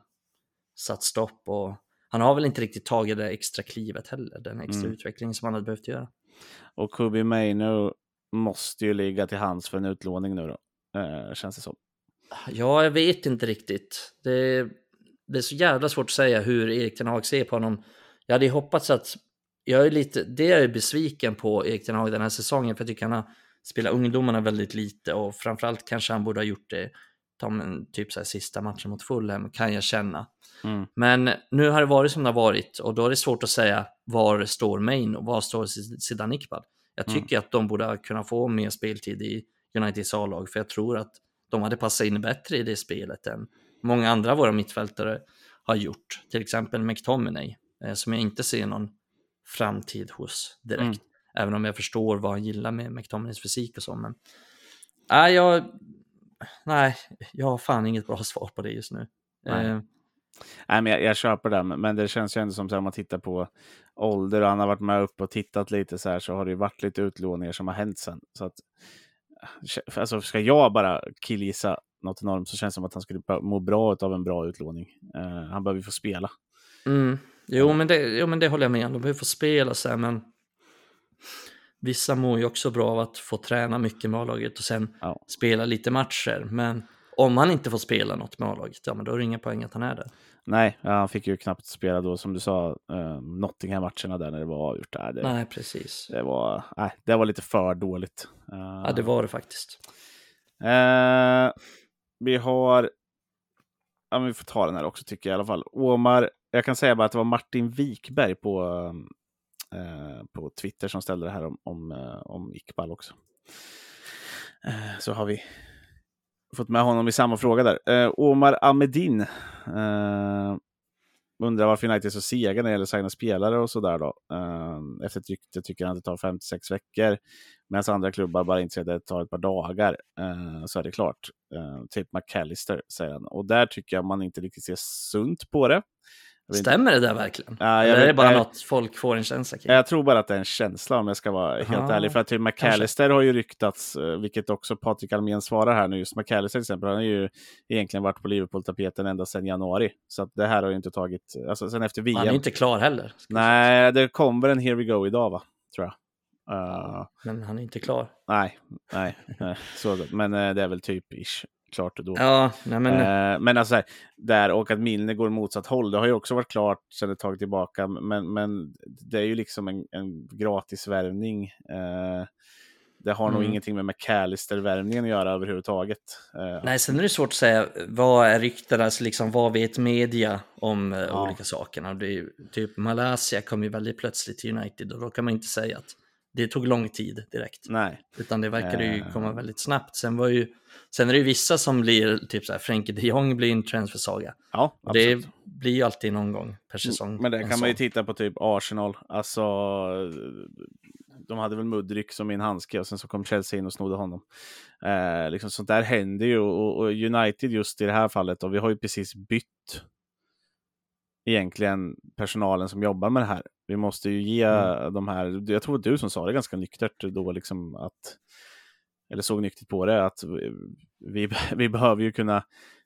satt stopp och han har väl inte riktigt tagit det extra klivet heller, den extra mm. utvecklingen som han hade behövt göra. Och Kubi Maino måste ju ligga till hands för en utlåning nu då, eh, känns det som. Ja, jag vet inte riktigt. Det, det är så jävla svårt att säga hur Erik Ten Hag ser på honom. Jag hade hoppats att, jag är lite, det är jag besviken på Erik Ten Hag den här säsongen, för jag tycker han har spelat ungdomarna väldigt lite och framförallt kanske han borde ha gjort det typ så här, sista matchen mot Fulham, kan jag känna. Mm. Men nu har det varit som det har varit och då är det svårt att säga var står Main och var står Zidane Iqbal. Jag mm. tycker mm. att de borde kunna få mer speltid i Uniteds A-lag, för jag tror att de hade passat in bättre i det spelet än många andra av våra mittfältare har gjort. Till exempel McTominay, eh, som jag inte ser någon framtid hos direkt. Mm. Även om jag förstår vad han gillar med McTominays fysik och så. Men nej, jag, nej, jag har fan inget bra [laughs] svar på det just nu. Nej. Nej, men jag, jag köper det, men det känns ju ändå som att man tittar på ålder och han har varit med upp och tittat lite så här så har det ju varit lite utlåningar som har hänt sen. Så att, alltså, ska jag bara killgissa något enormt så känns det som att han skulle må bra av en bra utlåning. Uh, han behöver ju få spela. Mm. Jo, men det, jo, men det håller jag med om. De behöver få spela så här, men vissa mår ju också bra av att få träna mycket med A-laget och sen ja. spela lite matcher. Men om han inte får spela något med A-laget, ja men då är det inga poäng att han är där. Nej, han fick ju knappt spela då, som du sa, uh, Nottingham-matcherna där när det var avgjort. Äh, det, nej, precis. Det var, nej, det var lite för dåligt. Uh, ja, det var det faktiskt. Uh, vi har, ja men vi får ta den här också tycker jag i alla fall. Omar, jag kan säga bara att det var Martin Wikberg på, uh, på Twitter som ställde det här om, om, om Iqbal också. så har vi fått med honom i samma fråga där. Eh, Omar Ahmedin eh, undrar varför United är så sega när det gäller att signa spelare och sådär då. Eh, efter ett rykte tycker han att det tar 56 veckor. Medan andra klubbar bara inte att det tar ett par dagar. Eh, så är det klart. Eh, typ McAllister säger han. Och där tycker jag man inte riktigt ser sunt på det. Stämmer det där verkligen? Ja, Eller är det bara jag, något folk får en känsla kring? Jag tror bara att det är en känsla om jag ska vara helt Aha, ärlig. För att typ McAllister har ju ryktats, eh, vilket också Patrik Almén svarar här nu, just McAllister till exempel, han har ju egentligen varit på Liverpool-tapeten ända sedan januari. Så att det här har ju inte tagit, alltså sen efter VM. Han är inte klar heller. Nej, det kommer en Here We Go idag va, tror jag. Uh, men han är inte klar. Nej, nej, nej så, men uh, det är väl typ ish klart då. Ja, nej men... Eh, men alltså här, där och att Milner går motsatt håll, det har ju också varit klart sedan ett tag tillbaka. Men, men det är ju liksom en, en gratis värvning. Eh, det har mm. nog ingenting med McAllister-värvningen att göra överhuvudtaget. Eh, Nej, sen är det svårt att säga vad är ryktena, alltså liksom, vad vet media om eh, ja. olika sakerna. Det är, typ Malaysia kom ju väldigt plötsligt till United och då kan man inte säga att det tog lång tid direkt. Nej. Utan det verkade ju komma eh. väldigt snabbt. Sen, var ju, sen är det ju vissa som blir, typ så här, Frenkie de Jong blir en transfersaga. Ja, absolut. Det blir ju alltid någon gång per mm, säsong. Men det kan man ju titta på typ Arsenal. Alltså, de hade väl Mudryk som min handske och sen så kom Chelsea in och snodde honom. Eh, liksom sånt där händer ju och, och United just i det här fallet och vi har ju precis bytt egentligen personalen som jobbar med det här. Vi måste ju ge mm. de här, jag tror att du som sa det ganska nyktert då, liksom att, eller såg nyktert på det, att vi, vi [laughs] behöver ju kunna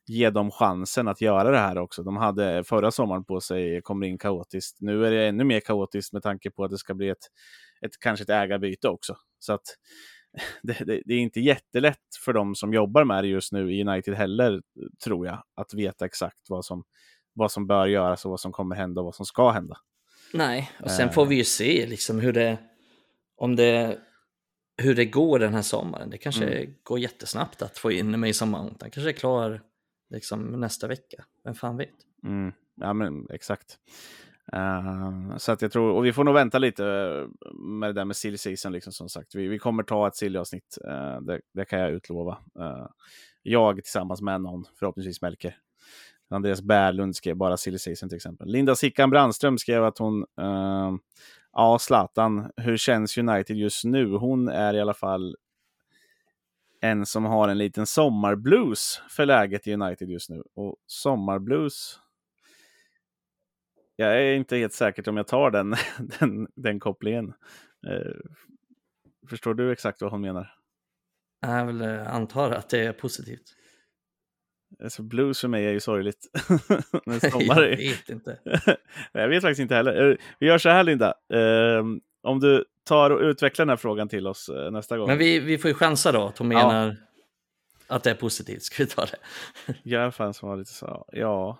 ge dem chansen att göra det här också. De hade förra sommaren på sig, kommer in kaotiskt. Nu är det ännu mer kaotiskt med tanke på att det ska bli ett, ett kanske ett ägarbyte också. Så att [laughs] det, det, det, är inte jättelätt för de som jobbar med det just nu i United heller, tror jag, att veta exakt vad som, vad som bör göras och vad som kommer hända och vad som ska hända. Nej, och sen får vi ju se liksom hur det, om det, hur det går den här sommaren. Det kanske mm. går jättesnabbt att få in mig som Mount. Han kanske är klar liksom nästa vecka. Vem fan vet? Mm. Ja, men exakt. Uh, så att jag tror, och vi får nog vänta lite med det där med silly season, liksom, som sagt. Vi, vi kommer ta ett silly avsnitt, uh, det, det, kan jag utlova. Uh, jag tillsammans med någon, förhoppningsvis Melker, Andreas Bärlund skrev bara silly season till exempel. Linda Sickan Brandström skrev att hon uh, ja, Zlatan, hur känns United just nu? Hon är i alla fall en som har en liten sommarblues för läget i United just nu. Och sommarblues, jag är inte helt säker om jag tar den, [laughs] den, den kopplingen. Eh, förstår du exakt vad hon menar? Jag antar att det är positivt. Alltså blues för mig är ju sorgligt. [laughs] Men [laughs] sommar jag vet inte. [laughs] jag vet faktiskt inte heller. Eh, vi gör så här Linda. Um, om du tar och utvecklar den här frågan till oss uh, nästa gång. Men vi, vi får ju chansa då, att hon menar ja. att det är positivt. Ska vi ta det? jag fan som var lite så. Ja.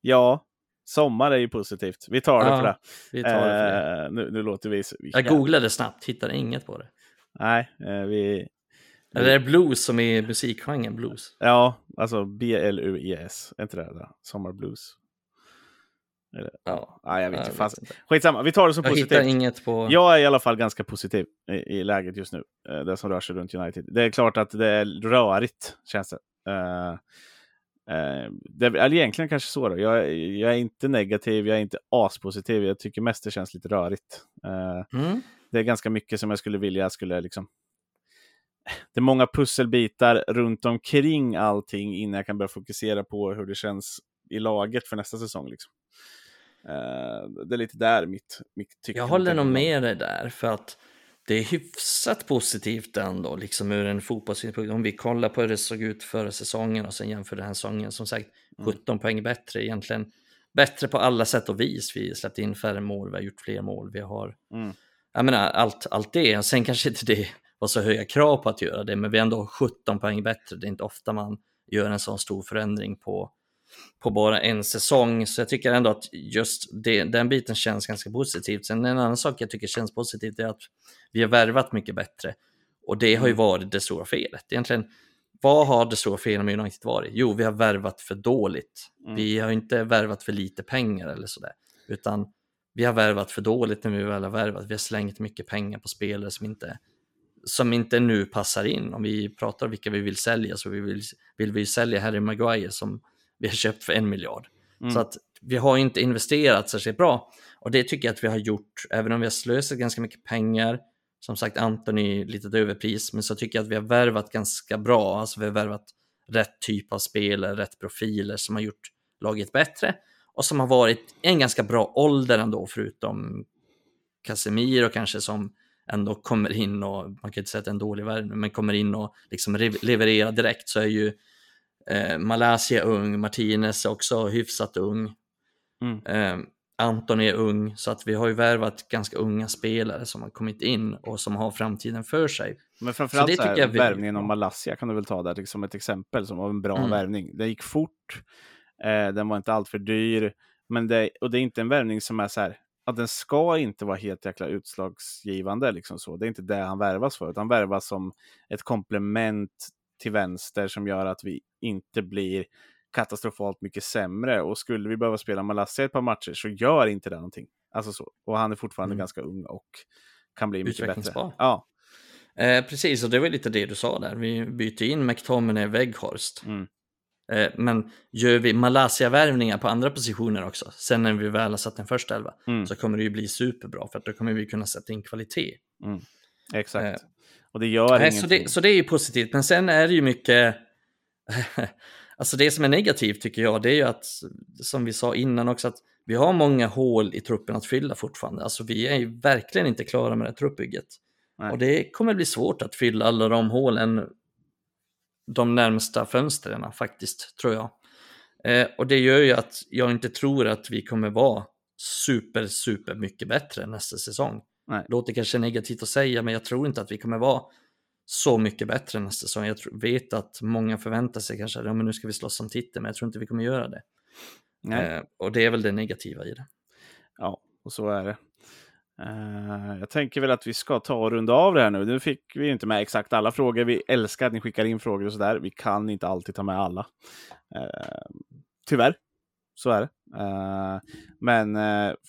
Ja, sommar är ju positivt. Vi tar det ja, för det. Vi tar det för det. Uh, nu, nu låter vi... jag googlade snabbt, hittade inget på det. Nej, vi, eller är det blues som är musikgenren blues? Ja, alltså B-L-U-E-S. Är inte det där? Sommarblues? Eller? Ja, ah, jag vet inte. Fast... Skitsamma, vi tar det som jag positivt. inget på... Jag är i alla fall ganska positiv i, i läget just nu. Eh, det som rör sig runt United. Det är klart att det är rörigt, känns det. Uh, uh, det eller egentligen kanske så då. Jag, jag, är inte negativ, jag är inte aspositiv. Jag tycker mest det känns lite rörigt. Uh, mm. Det är ganska mycket som jag skulle vilja skulle liksom det är många pusselbitar runt omkring allting innan jag kan börja fokusera på hur det känns i laget för nästa säsong. Liksom. Uh, det är lite där mitt, mitt tycke. Jag håller nog med dig där, för att det är hyfsat positivt ändå, liksom ur en fotbollssynpunkt. Om vi kollar på hur det såg ut förra säsongen och sen jämför den här säsongen, som sagt, 17 mm. poäng bättre egentligen. Bättre på alla sätt och vis. Vi släppte in färre mål, vi har gjort fler mål, vi har... Mm. Jag menar, allt, allt det. Sen kanske inte det var så höga krav på att göra det, men vi är ändå 17 poäng bättre. Det är inte ofta man gör en sån stor förändring på, på bara en säsong, så jag tycker ändå att just det, den biten känns ganska positivt. Sen en annan sak jag tycker känns positivt är att vi har värvat mycket bättre och det har ju mm. varit det stora felet. Egentligen, vad har det stora felet med United varit? Jo, vi har värvat för dåligt. Mm. Vi har inte värvat för lite pengar eller sådär, utan vi har värvat för dåligt när vi väl har värvat. Vi har slängt mycket pengar på spelare som inte som inte nu passar in. Om vi pratar om vilka vi vill sälja så vi vill, vill vi sälja Harry Maguire som vi har köpt för en miljard. Mm. Så att vi har inte investerat särskilt bra. Och det tycker jag att vi har gjort, även om vi har slösat ganska mycket pengar. Som sagt, Anthony lite överpris, men så tycker jag att vi har värvat ganska bra. Alltså vi har värvat rätt typ av spelare, rätt profiler som har gjort laget bättre. Och som har varit en ganska bra ålder ändå, förutom Casemiro kanske som ändå kommer in och, man kan inte säga att det är en dålig värvning, men kommer in och liksom levererar direkt så är ju eh, Malaysia ung, Martinez är också hyfsat ung. Mm. Eh, Anton är ung, så att vi har ju värvat ganska unga spelare som har kommit in och som har framtiden för sig. Men framförallt så, det så här, vi... värvningen av Malaysia kan du väl ta där som liksom ett exempel som var en bra mm. värvning. Det gick fort, eh, den var inte alltför dyr, men det, och det är inte en värvning som är så här, att den ska inte vara helt jäkla utslagsgivande. Liksom så. Det är inte det han värvas för, utan han värvas som ett komplement till vänster som gör att vi inte blir katastrofalt mycket sämre. Och skulle vi behöva spela Malassia ett par matcher så gör inte det någonting. Alltså så. Och han är fortfarande mm. ganska ung och kan bli mycket bättre. Ja. Eh, precis, och det var lite det du sa där. Vi byter in McTominay Weghorst. Mm. Eh, men gör vi Malaysia-värvningar på andra positioner också, sen när vi väl har satt en första elva, mm. så kommer det ju bli superbra för att då kommer vi kunna sätta in kvalitet. Mm. Exakt. Eh, och det gör nej, så det, så det är ju positivt, men sen är det ju mycket [laughs] Alltså det som är negativt tycker jag, det är ju att, som vi sa innan också, att vi har många hål i truppen att fylla fortfarande. Alltså vi är ju verkligen inte klara med det här truppbygget. Nej. Och det kommer bli svårt att fylla alla de hålen de närmsta fönstren faktiskt, tror jag. Eh, och det gör ju att jag inte tror att vi kommer vara super, super mycket bättre nästa säsong. Nej. Låter kanske negativt att säga, men jag tror inte att vi kommer vara så mycket bättre nästa säsong. Jag vet att många förväntar sig kanske att ja, nu ska vi slåss om titeln, men jag tror inte vi kommer göra det. Eh, och det är väl det negativa i det. Ja, och så är det. Uh, jag tänker väl att vi ska ta och runda av det här nu. Nu fick vi inte med exakt alla frågor. Vi älskar att ni skickar in frågor och sådär. Vi kan inte alltid ta med alla. Uh, tyvärr, så är det. Uh, men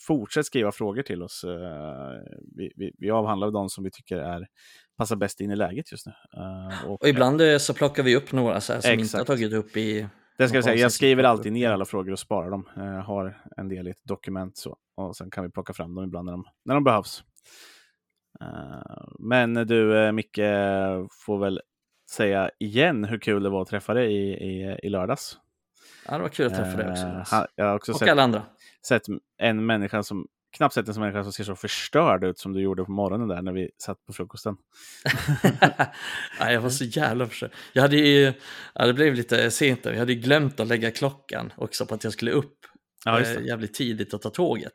fortsätt skriva frågor till oss. Vi, vi, vi, avhandlar de som vi tycker är, passar bäst in i läget just nu. Och, och, ibland så plockar vi upp några så här, som exakt. inte har tagit upp i det ska jag säga, jag skriver alltid ner alla frågor och sparar dem. Jag har en del i ett dokument så. Och sen kan vi plocka fram dem ibland när de, när de behövs. Uh, men du uh, Micke, får väl säga igen hur kul det var att träffa dig i, i, i lördags. Ja, det var kul att träffa dig också. Uh, jag har också och sett, alla andra. sett en människa som knappt sett en människa som ser så förstörd ut som du gjorde på morgonen där när vi satt på frukosten. [laughs] Nej, jag var så jävla förstörd. Jag hade ju, ja, det blev lite sent där. Jag hade ju glömt att lägga klockan också på att jag skulle upp Ja, eh, jävligt tidigt och ta tåget.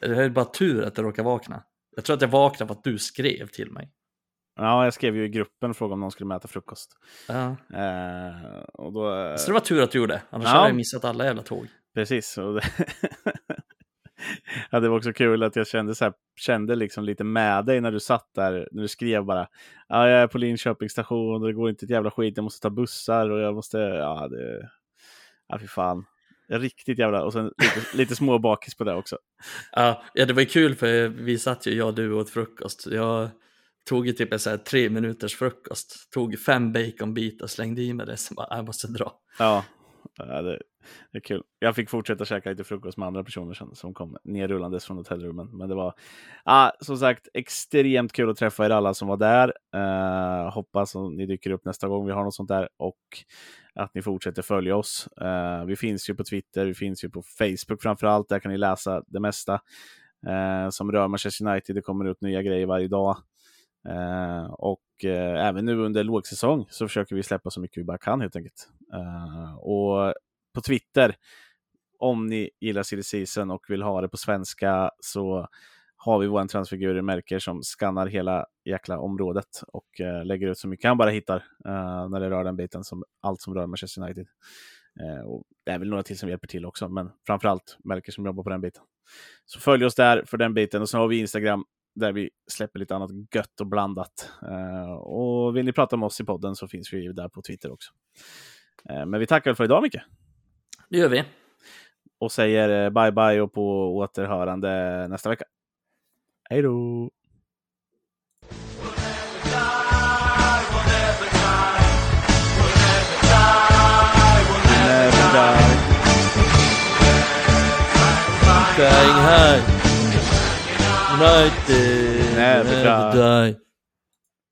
Det är bara tur att jag råkade vakna. Jag tror att jag vaknade för att du skrev till mig. Ja, jag skrev ju i gruppen och frågade om någon skulle mäta frukost. Ja. Eh, och då, Så det var tur att du gjorde, annars Ja. hade jag missat alla jävla tåg. Precis. Och det, [laughs] ja, det var också kul att jag kände, så här, kände liksom lite med dig när du satt där, när du skrev bara ja, jag är på Linköpings station och det går inte ett jävla skit, jag måste ta bussar och jag måste, ja det, ja fy fan. Riktigt jävla, och sen lite, lite små bakis på det också. [laughs] Ja, ja, det var ju kul för vi satt ju, jag och du åt frukost. Jag tog ju typ en så här tre minuters frukost, tog fem baconbitar, slängde i mig det, så bara, jag måste dra. Ja, ja det, det är kul. Jag fick fortsätta käka lite frukost med andra personer sen, som kom nerrullandes från hotellrummen. Men det var, ja, som sagt, extremt kul att träffa er alla som var där. Eh, hoppas att ni dyker upp nästa gång vi har något sånt där och att ni fortsätter följa oss. Eh, vi finns ju på Twitter, vi finns ju på Facebook framför allt. Där kan ni läsa det mesta eh, som rör Manchester United. Det kommer ut nya grejer varje dag. Eh, och eh, även nu under lågsäsong så försöker vi släppa så mycket vi bara kan helt enkelt. Eh, och på Twitter, om ni gillar silly season och vill ha det på svenska så har vi vår transfigur i märker som skannar hela jäkla området och eh, lägger ut så mycket han bara hittar eh, när det rör den biten, som allt som rör Manchester United. Eh, och det är väl några till som hjälper till också, men framförallt märker som jobbar på den biten. Så följ oss där för den biten och så har vi Instagram där vi släpper lite annat gött och blandat. Eh, och vill ni prata med oss i podden så finns vi där på Twitter också. Eh, men vi tackar för idag Micke Det gör vi. och säger eh, bye bye och på återhörande nästa vecka. Hej då! Never die. Dying high. United. Never die. die.